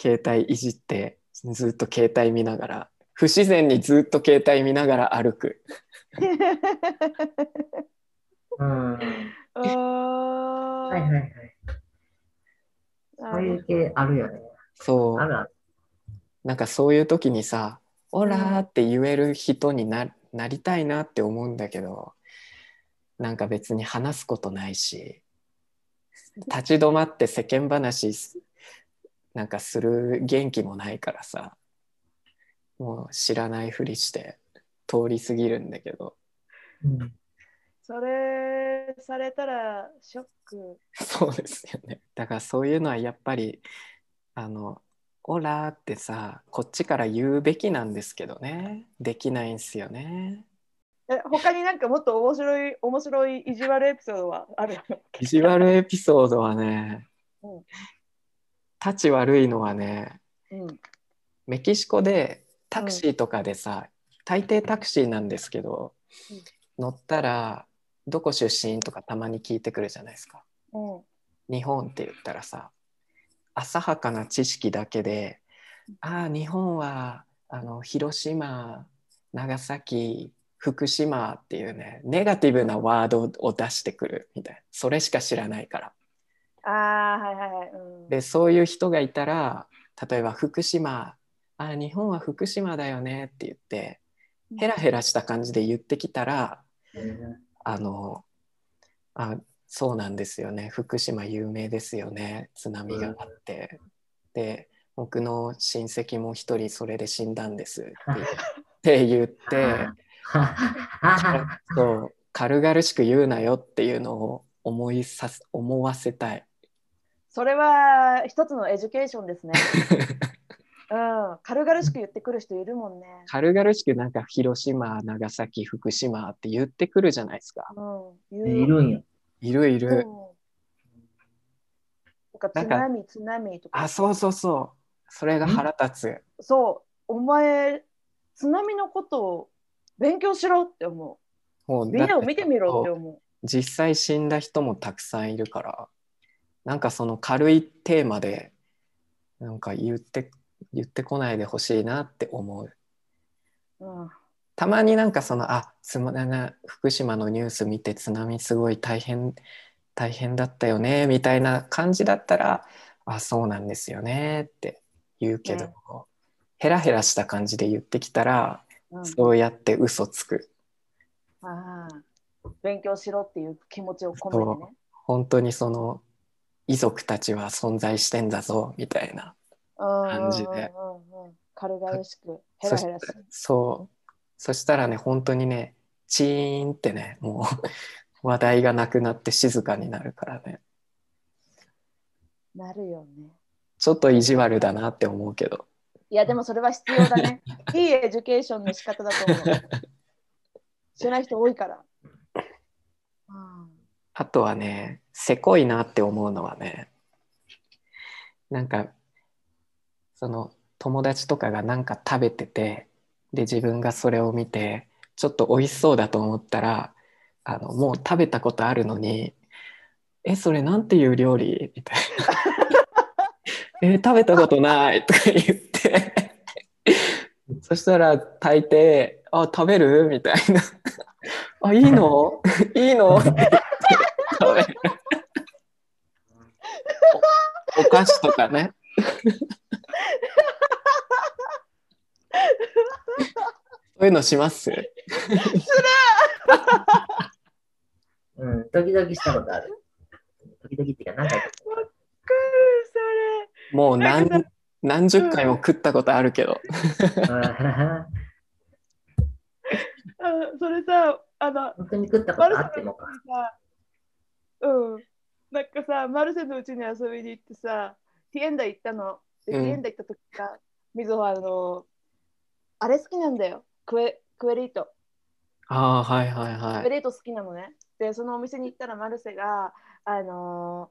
携帯いじってずっと携帯見ながら不自然にずっと携帯見ながら歩くうん。あはいはいはい。そういう系あるよね。そうあるある。なんかそういう時にさ「オラ!」って言える人にななりたいなって思うんだけどなんか別に話すことないし立ち止まって世間話すなんかする元気もないからさもう知らないふりして通り過ぎるんだけど。うん。それされたらショック。そうですよね。だからそういうのはやっぱりあの「オラ」ってさこっちから言うべきなんですけどね。できないんすよね。え他になんかもっと面白い面白い意地悪エピソードはある意地悪エピソードはねうん立ち悪いのはねうんメキシコでタクシーとかでさ、大抵タクシーなんですけど、乗ったら「どこ出身?」とかたまに聞いてくるじゃないですか。うん日本って言ったらさ浅はかな知識だけで「ああ日本はあの広島長崎福島」っていうねネガティブなワードを出してくるみたいなそれしか知らないから。ああはいはいはい。うん、でそういう人がいたら例えば福島あ日本は福島だよねって言ってヘラヘラした感じで言ってきたらあのあそうなんですよね。福島有名ですよね津波があって、で僕の親戚も一人それで死んだんですって言 って言って そう軽々しく言うなよっていうのを思いさす思わせたい。それは一つの education ですね。うん、軽々しく言ってくる人いるもんね。軽々しくなんか広島長崎福島って言ってくるじゃないですか。うん、いるんや。いるいる、とかなんか津波津波とか。あそうそうそう。それが腹立つ。そう。お前津波のことを勉強しろって思う。ビもうだってデオ見てみろって思実際死んだ人もたくさんいるからなんかその軽いテーマでなんか言って言ってこないでほしいなって思う。う、うん、たまになんかそのあすまな福島のニュース見て津波すごい大変大変だったよねみたいな感じだったらあそうなんですよねって言うけど、ねヘラヘラした感じで言ってきたら、うん。そうやって嘘つく。ああ。勉強しろっていう気持ちを込めてね。本当にその遺族たちは存在してんだぞみたいな感じで。軽々しくヘラヘラそう。そしたらね本当にねチーンってねもう 話題がなくなって静かになるからね。なるよね。ちょっと意地悪だなって思うけど。いやでもそれは必要だね。いい education の仕方だと思う。知らない人多いから、うんあとはねせこいなって思うのはねなんかその友達とかがなんか食べててで自分がそれを見てちょっと美味しそうだと思ったらあのもう食べたことあるのに「えそれなんていう料理?」みたいな「え食べたことない」とか言ってそしたら大抵「あ食べる?」みたいな「あいいのいいの?」言って食べるおお菓子とかねそういうのします？うん、時々したことある。時々っていうか、何回か。わかるもうなんか何何十回も食ったことあるけどあそれあそれさあの本当に食ったことあってもか。さうんなんかさマルセのうちに遊びに行ってさティエンダ行ったの。で、うん。ティエンダ行った時さみぞはあのあれ好きなんだよ。クエクエリート。ああはいはいはい。クエリート好きなのね。でそのお店に行ったらマルセがあの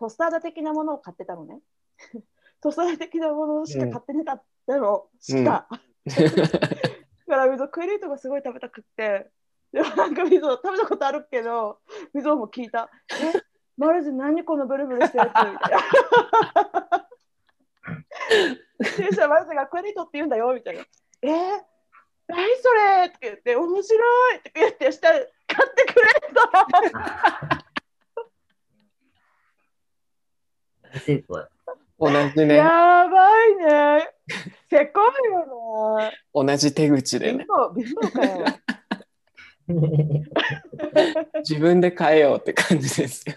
トスターダ的なものを買ってたのね。トスターダ的なものしか買ってなかったの、しか、だからみぞクエリートがすごい食べたくって。でもなんかみぞ食べたことあるけどみぞも聞いた。えマルセ何このブルブルしてるやつみたいな。でそしたらマルセがクエリートって言うんだよみたいな。えー、何それって言って面白いって言ってしたら買ってくれた。同じね。やばいね。せこいよな同じ手口で貧ね乏貧乏かよ 自分で変えようって感じですよ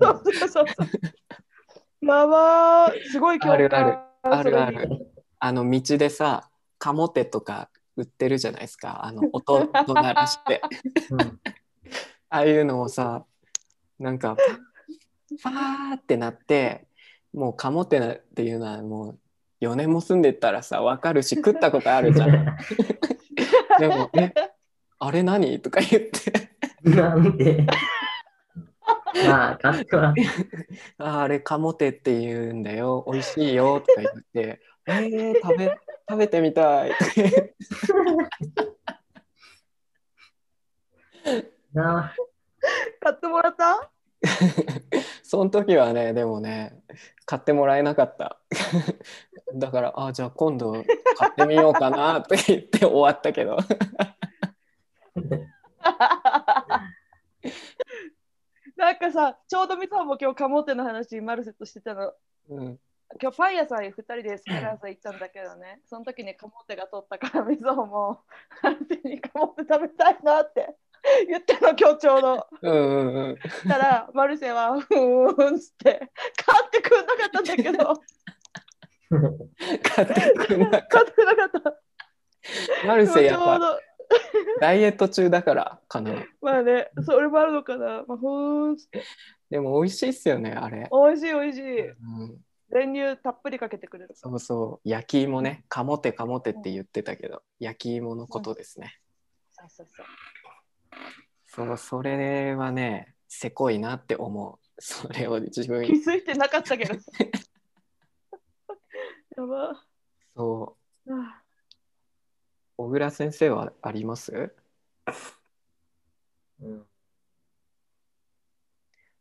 そうそうそうそう。やばー、すごい。あるあるあるある。あの道でさ、カモテとか売ってるじゃないですか。あの音音鳴らして。うんああいうのをさ、なんか、ファーってなって、もうカモテナっていうのはもう4年も住んでたらさ、わかるし、食ったことあるじゃん。でも、え、あれ何？とか言って、なんで？まあ、買っては。ああれカモテって言うんだよ、美味しいよとか言って、えー、食べ、食べてみたい。っ てな買ってもらった？その時はね、でもね、買ってもらえなかった。だから、あ、じゃあ今度買ってみようかなって言って終わったけど。なんかさ、ちょうどみさんも今日カモテの話、マルセットしてたの。うん、今日パン屋さん2人で好きな朝行ったんだけどね、その時にカモテが取ったから、みそも、マルセにカモテ食べたいなって 言ったの、今日ちょうんうんうん。したら、マルセは、ふーんっつって、買ってくんなかったんだけど、買ってくんなかっ買ってなかった。た。マルセやっぱダイエット中だからかな。まあね、それもあるのかな。まあ、ふーんでも美味しいっすよね、あれ。おいしいおいしい。うん、練乳たっぷりかけてくれる。そうそう、焼き芋ね、カモテカモテって言ってたけど、焼き芋のことですね。そうそうそう。そう、それはね、せこいなって思う。それを自分気づいてなかったけど。やば。そう。あ小倉先生はあります？うん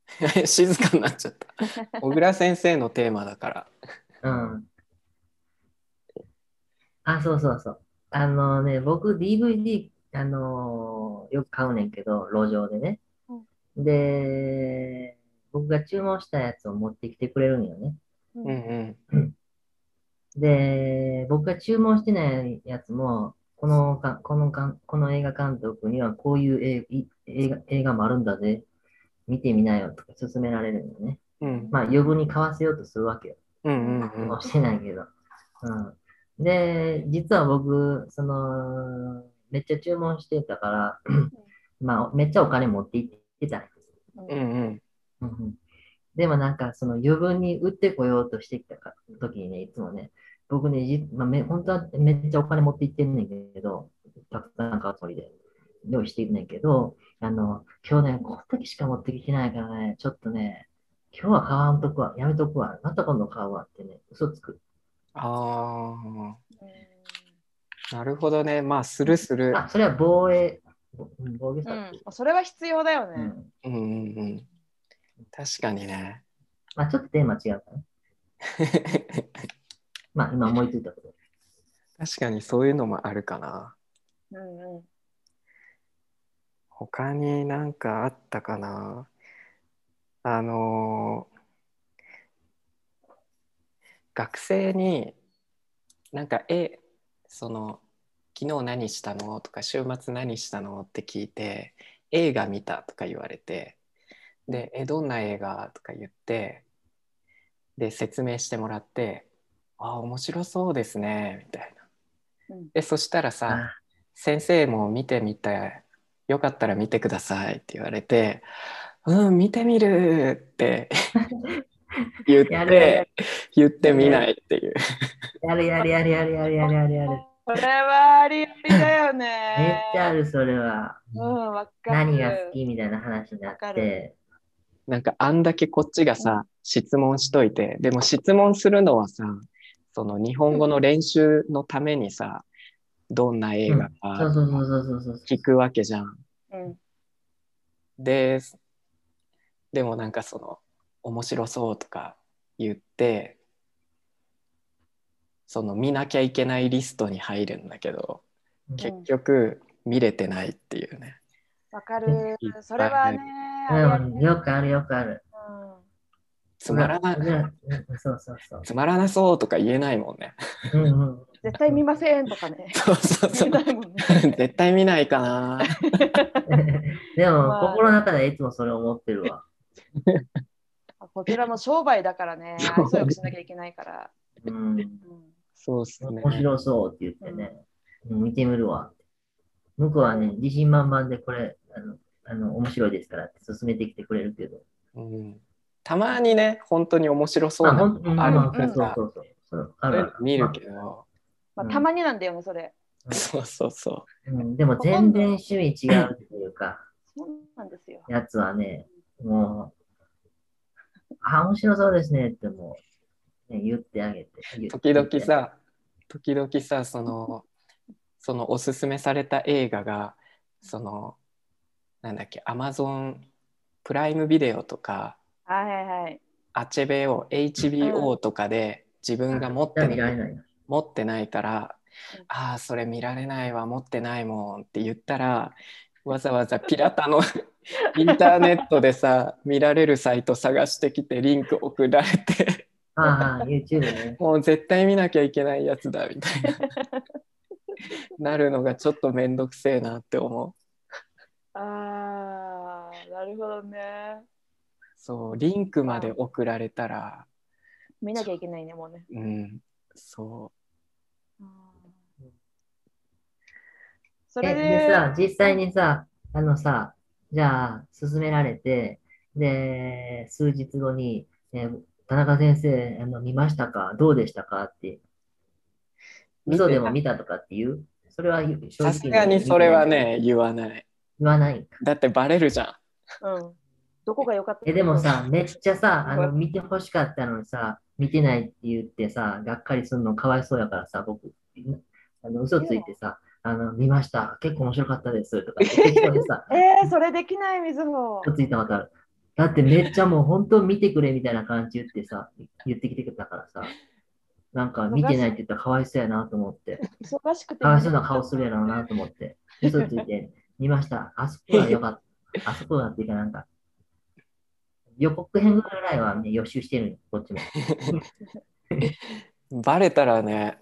静かになっちゃった。小倉先生のテーマだから。うん。あ、そうそうそう。あのね、僕 DVD、あのーよく買うねんけど、路上でね。で、僕が注文したやつを持ってきてくれるんよね。ううんうん。で、僕が注文してないやつも、このか、このかん、この映画監督にはこういう映い映画映画もあるんだぜ。見てみなよとか勧められるのね。うんまあ余分に買わせようとするわけよ。うんうんもうしてないけど。うん。で、実は僕、その、めっちゃ注文してたから、まあ、めっちゃお金持って行ってたんです。うんうんうんうんでもなんか、その余分に売ってこようとしてきたか時にね、いつもね、僕ね、じまあ、め本当はめっちゃお金持って行ってんねんけど、たくさん買うつもりで用意しているねんけど、あの、今日ね、この時しか持ってきてないからね、ちょっとね、今日は買わんとくわ、やめとくわ、また今度買うわってね、嘘つく。ああ、なるほどね。まあ、するする。あ、それは防衛、ぼ防御う策。ん、それは必要だよね。うん。うんうんうん。確かにね。まあ、ちょっとテーマ違うかな。まあ、今思いついたこと。確かにそういうのもあるかな。うんうん他になんかあったかな。あのー学生になんかえその昨日何したの？とか週末何したの？って聞いて映画見た？とか言われてでえどんな映画？とか言ってで説明してもらってあ面白そうですねみたいな。うん。でそしたらさ、あ先生も見てみてよかったら見てくださいって言われてうん見てみるって 言って言ってみないっていう。やるやるやるやるやるやるやるやる。これはありありだよ めっね。ちゃある、それは。うん、わかる。何が好きみたいな話になわかってる。なんかあんだけこっちがさ質問しといてでも質問するのはさその日本語の練習のためにさどんな映画かそうそうそうそうそうそう。聞くわけじゃん。うんででもなんかその面白そうとか言ってその見なきゃいけないリストに入るんだけどうん結局見れてないっていうね。わかる。それはね、よくあるよくある。つまらなうんうんそうそうそう。つまらなそうとか言えないもんね。うんうん。絶対見ませんとかね。そうそうそう。ね。絶対見ないかな。でも、まあ心の中でいつもそれ思ってるわ。こちらも商売だからね、愛想よくしなきゃいけないから。うん。うんそうっすね。面白そうって言ってね、うん見てみるわ。向こうはね、自信満々でこれ、あの、あの面白いですからって勧めてきてくれるけど。うん、たまにね、本当に面白そうあ、なほんうん、あるまあうんそうそうそう。そうあそういうるの見るけど、まあ、たまになんだよね、それ。そうそうそうん、でも全然趣味違うっていうか、そうなんですよ。やつはね、もう、あ、面白そうですねってもう、ね、言ってあげて。う。時々、さ、時々さ、その、そのおすすめされた映画が、その、なんだっけ、アマゾンプライムビデオとか、はいはいはい。アチェベオ、HBO とかで自分が持ってないないな。持ってないからうん、ああ、それ見られないわ、持ってないもんって言ったら、わざわざピラタの インターネットでさ、見られるサイト探してきてリンク送られて、ああ、YouTube ね。もう絶対見なきゃいけないやつだみたいな。なるのがちょっとめんどくせえなって思う。ああ、なるほどね。そう、リンクまで送られたら、見なきゃいけないね、もうね。うん、そえ、それで、でさ、実際にさ、あのさ、じゃあ、勧められて、で、数日後に、え田中先生、あの見ましたか？どうでしたか？って、嘘でも見たとかって言う？それはさすがにそれはね、言わない。言わない。だってバレるじゃん。うん。どこが良かった？え、でもさ、めっちゃさ、あの、見て欲しかったのにさ、見てないって言ってさ、がっかりするのかわいそうやからさ、僕、あの、嘘ついてさ、あの、見ました。結構面白かったです。とか えー、それできない、水も。嘘ついたことある。だってめっちゃもう本当見てくれみたいな感じ言ってさ、言ってきてくれたからさ、なんか見てないって言ったらかわいそうやなと思って、忙しくて。かわいそうな顔するやろうなと思って、嘘ついて見ました。あそこはよかった。あそこだっていうかなんか、予告編ぐらいはね、予習してるよ、こっちも。バレたらね、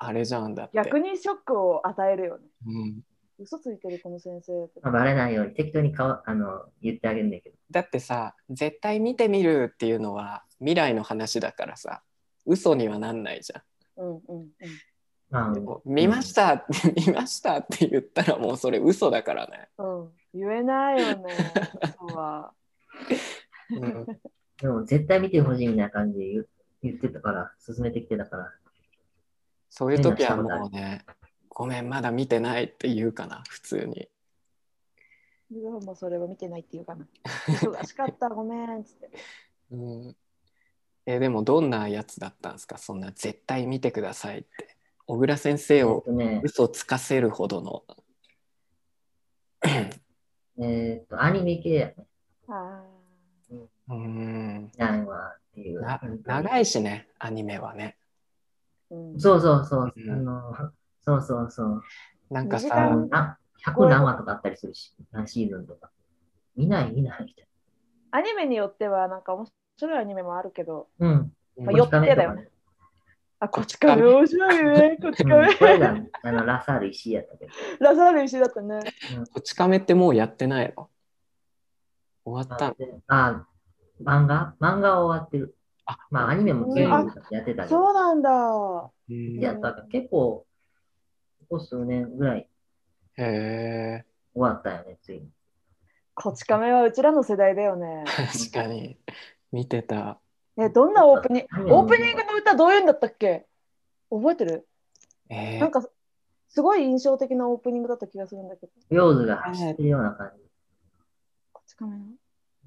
あれじゃんだって。逆にショックを与えるよね。うん、嘘ついてるこの先生って。まあバレないように適当に顔あの言ってあげるんだけど。だってさ、絶対見てみるっていうのは未来の話だからさ、嘘にはなんないじゃん。うんうんうん。まあでも見ましたって、見ましたって言ったらもうそれ嘘だからね。うん、言えないよね。嘘は。うん、でも絶対見てほしいみたいな感じで言ってたから、進めてきてたから。そういう時はもうね、ごめん、まだ見てないって言うかな、普通に。水穂もそれは見てないっていうかな。忙しかった、ごめんっつって。うん、えでもどんなやつだったんですか？そんな絶対見てくださいって。小倉先生を嘘つかせるほどの。えっと、アニメ系やね。あうん長いしね、アニメはね。ーうん、そうそうそう。うんあのそうそうそう。なんかさ間、な100何話とかあったりするし、何シーズンとか。見ない見ないみたいアニメによってはなんか面白いアニメもあるけど、な。うん。まあよってだよねあ、こっち亀面白いね。こっちうん亀。これがあのラサール石井やったけど。ラザール石だったね。こち亀ってもうやってないの？終わったの？あ、漫画？漫画は終わってる。あまあ、アニメも随分やってたけど。そうなんだ。うんやった結構、ここ数年ぐらいへえ、終わったよね、ついに。こち亀はうちらの世代だよね。確かに。見てた。え、どんなオープニンうんグ、オープニングの歌どういうんだったっけ？覚えてる？えーなんか、すごい印象的なオープニングだった気がするんだけど。ヨーズが走ってるような感じ。こち亀の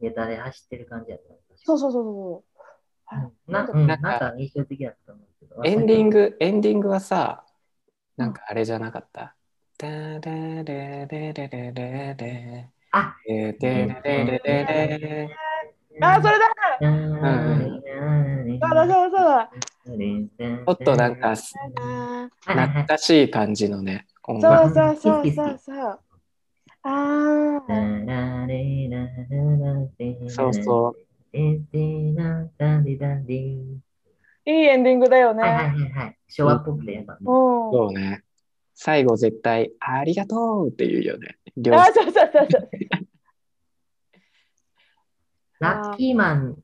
ネタで走ってる感じやった。そうそうそうそう。はいなうん、なかなんんか印象的だったと思うけど。エンディング、エンディングはさ、なんかあれじゃなかった。ダレレレレレレレあレレレレレレレあ、それだうんそうだそうだそうだ。ちょっとなんかあ懐かしい感じのね。そうそうそうそうそう。ああ、そうそう。いいエンディングだよはいはいね。はいはい。昭和っぽくてやっぱね。うん。そうね。最後絶対、ありがとうって言うよね。両あ、そうそうそうそう。ラッキーマンっ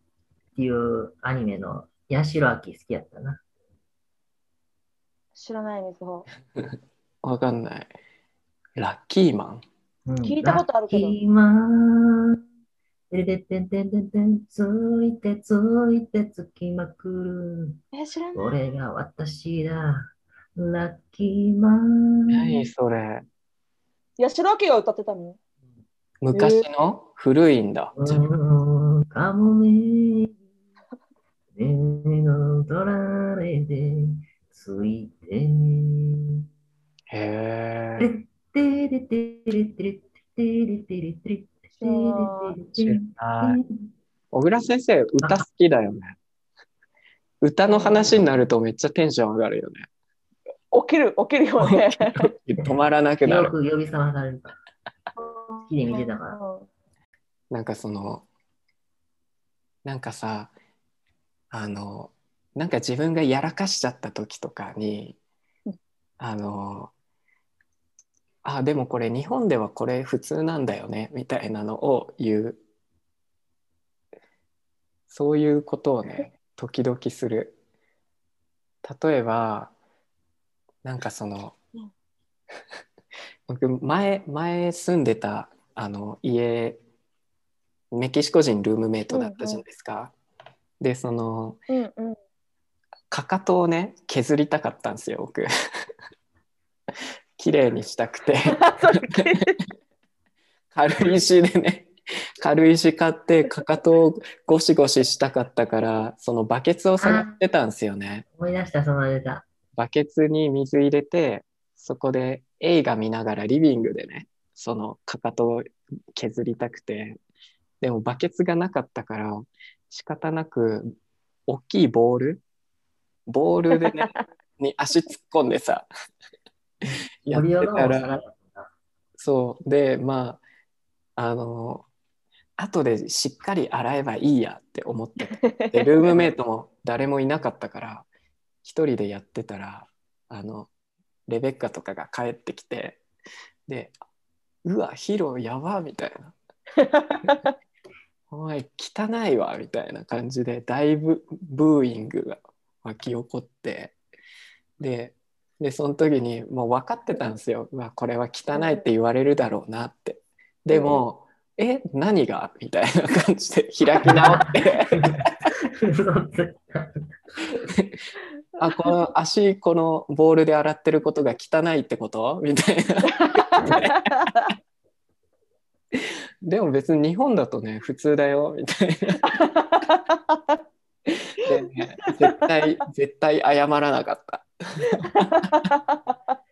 ていうアニメの八代亜紀好きやったな。知らないみずほ。わかんない。ラッキーマン？うん聞いたことあるけどラッキーマン。てれてんてんてんてん、ついてついてつきまくる。え、知らない。これが私だ。ラッキーマン。何それ八代亜紀が歌ってたの昔の？古いんだ。うん、かもめ。目の取られて、ついてね。へえ。てれてれてれてれてれてれてれててれない小倉先生、歌好きだよね。歌の話になるとめっちゃテンション上がるよね。起きる、起きるよね。止まらなくなよる。く呼び覚まされるから。好きで見てたから。なんかその、なんかさ、あの、なんか自分がやらかしちゃった時とかにうん、あの、あ、でもこれ日本ではこれ普通なんだよね、みたいなのを言う。そういうことをね、時々する。例えば、なんかそのうん、僕前、前住んでたあの家、メキシコ人ルームメイトだったじゃないですか。で、その、うんうん。かかとをね削りたかったんですよ僕綺麗にしたくて。軽石でね軽石買ってかかとをゴシゴシしたかったからそのバケツを探ってたんですよね。思い出した、そのネタ。バケツに水入れてそこで映画見ながらリビングでねそのかかとを削りたくて。でもバケツがなかったから仕方なく大きいボール？ボールでね に足突っ込んでさやってたら。そう。でまああの後でしっかり洗えばいいやって思っててでルームメイトも誰もいなかったから一人でやってたらあのレベッカとかが帰ってきてで「うわヒロやば」みたいな「おい汚いわ」みたいな感じでだいぶブーイングが湧き起こってででその時にもう分かってたんですよ「うわこれは汚いって言われるだろうな」ってでも「え何が?」みたいな感じで開き直って。あ、この足、このボールで洗ってることが汚いってこと？みたいな。でも別に日本だとね、普通だよ、みたいな。でね、絶対、絶対謝らなかった。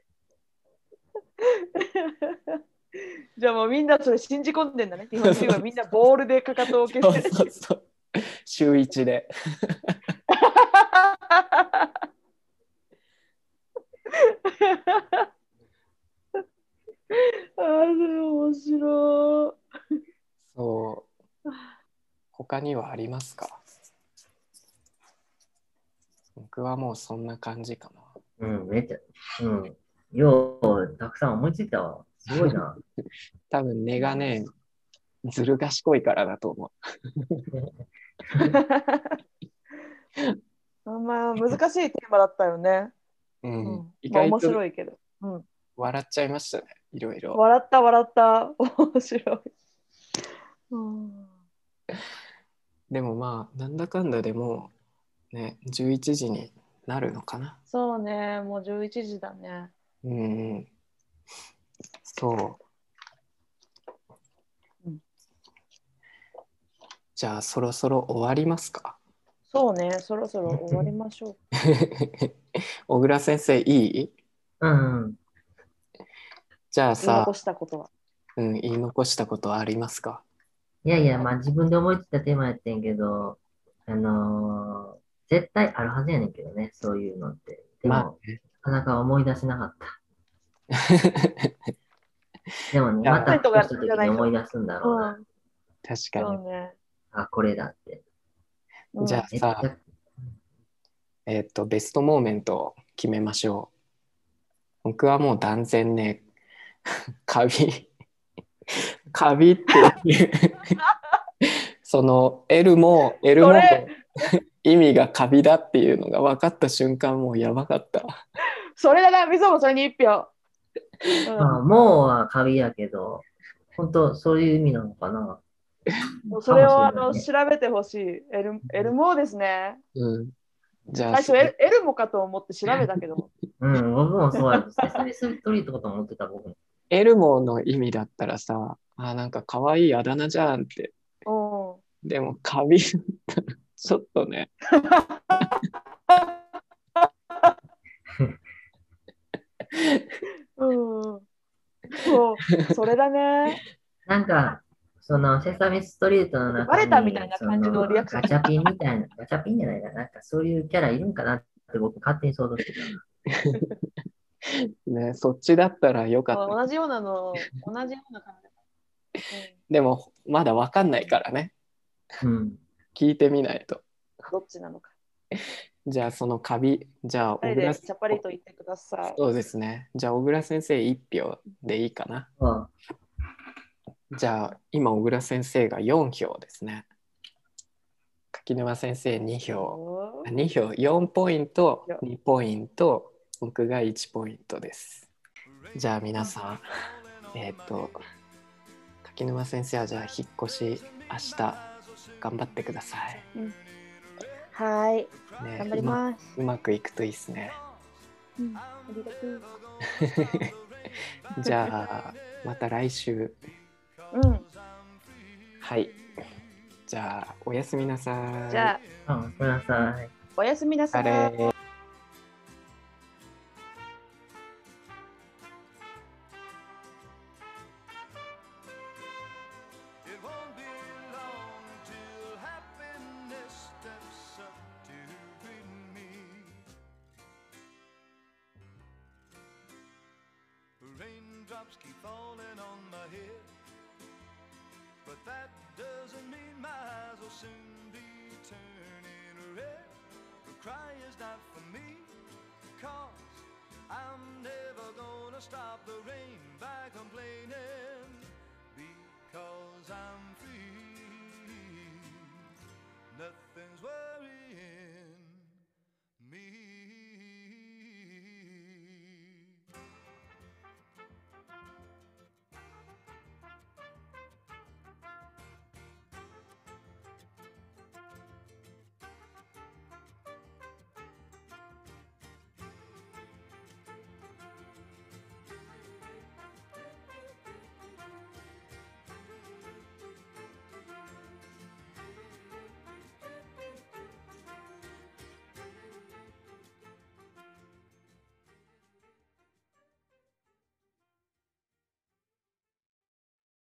じゃあもうみんなそれ信じ込んでんだね。日本人はみんなボールでかかとを消そうしてる。そうそう。週一で。あれ面白い。そう。他にはありますか？僕はもうそんな感じかな。うん、めっちゃ、うん。よう、たくさん思いついたわ。すごいな。多分根がね、ずる賢いからだと思 あんま難しいテーマだったよね。う。ううんん。意まあ、面外と白いけど。うん、笑っちゃいましたね、いろいろ。笑った笑った。面白い。うん、でもまあ、なんだかんだでもう、ね、11時になるのかな？そうね、もう11時だね。うんうん。そううん。じゃあ、そろそろ終わりますか？そうね、そろそろ終わりましょう。小倉先生、いい？うんうん。じゃあさ言い残、したことは？うん、言い残したことはありますか？いやいや、まあ自分で思いついたテーマやってんけど、あのー絶対あるはずやねんけどね、そういうのって。でも、まあね。なかなか思い出せなかった。でもね、またふとした時に思い出すんだろうな。うん、確かに。あ、これだって。うんじゃあさ、ゃえっと、ベストモーメントを決めましょう。僕はもう断然ね、カビ、カビっていう、その L も、L も意味がカビだっていうのが分かった瞬間もうやばかった。それだな、みそもそれに一票。うんまあ、もうはカビやけど、本当そういう意味なのかな。もうそれをあの調べてほしい。エルエルモーですね。うん、じゃあ最初エルエルモかと思って調べたけど。うん、僕もそうや。セサミストリートかと思ってた、僕も。エルモの意味だったらさ、あなんか可愛いあだ名じゃんって。うんでもカビだったらちょっとね。うん。そう、それだね。なんか、そのセサミストリートの中にバレたみたいな感じのリアクションガチャピンみたいな、ガチャピンじゃないかな。なんかそういうキャラいるんかなって僕勝手に想像してた。ね、そっちだったらよかった。同じようなの、同じような感じ。でもまだ分かんないからね。うん。聞いてみないと。うん、どっちなのか。じゃあそのカビ、じゃあ小倉でチャパリと言ってください。そうですね。じゃあ小倉先生1票でいいかな。あじゃあ今小倉先生が4票ですね。柿沼先生2票。おー2票4ポイントいや2ポイント僕が1ポイントです。じゃあ皆さんえっ、と柿沼先生はじゃあ引っ越し明日頑張ってください。はい、ね、頑張りうまます。うまくいくといいですね。うん、ありがとう。じゃあまた来週うん、はい。じゃあおやすみなさい。じゃあ、あ、ごめんなさい。おやすみなさあい。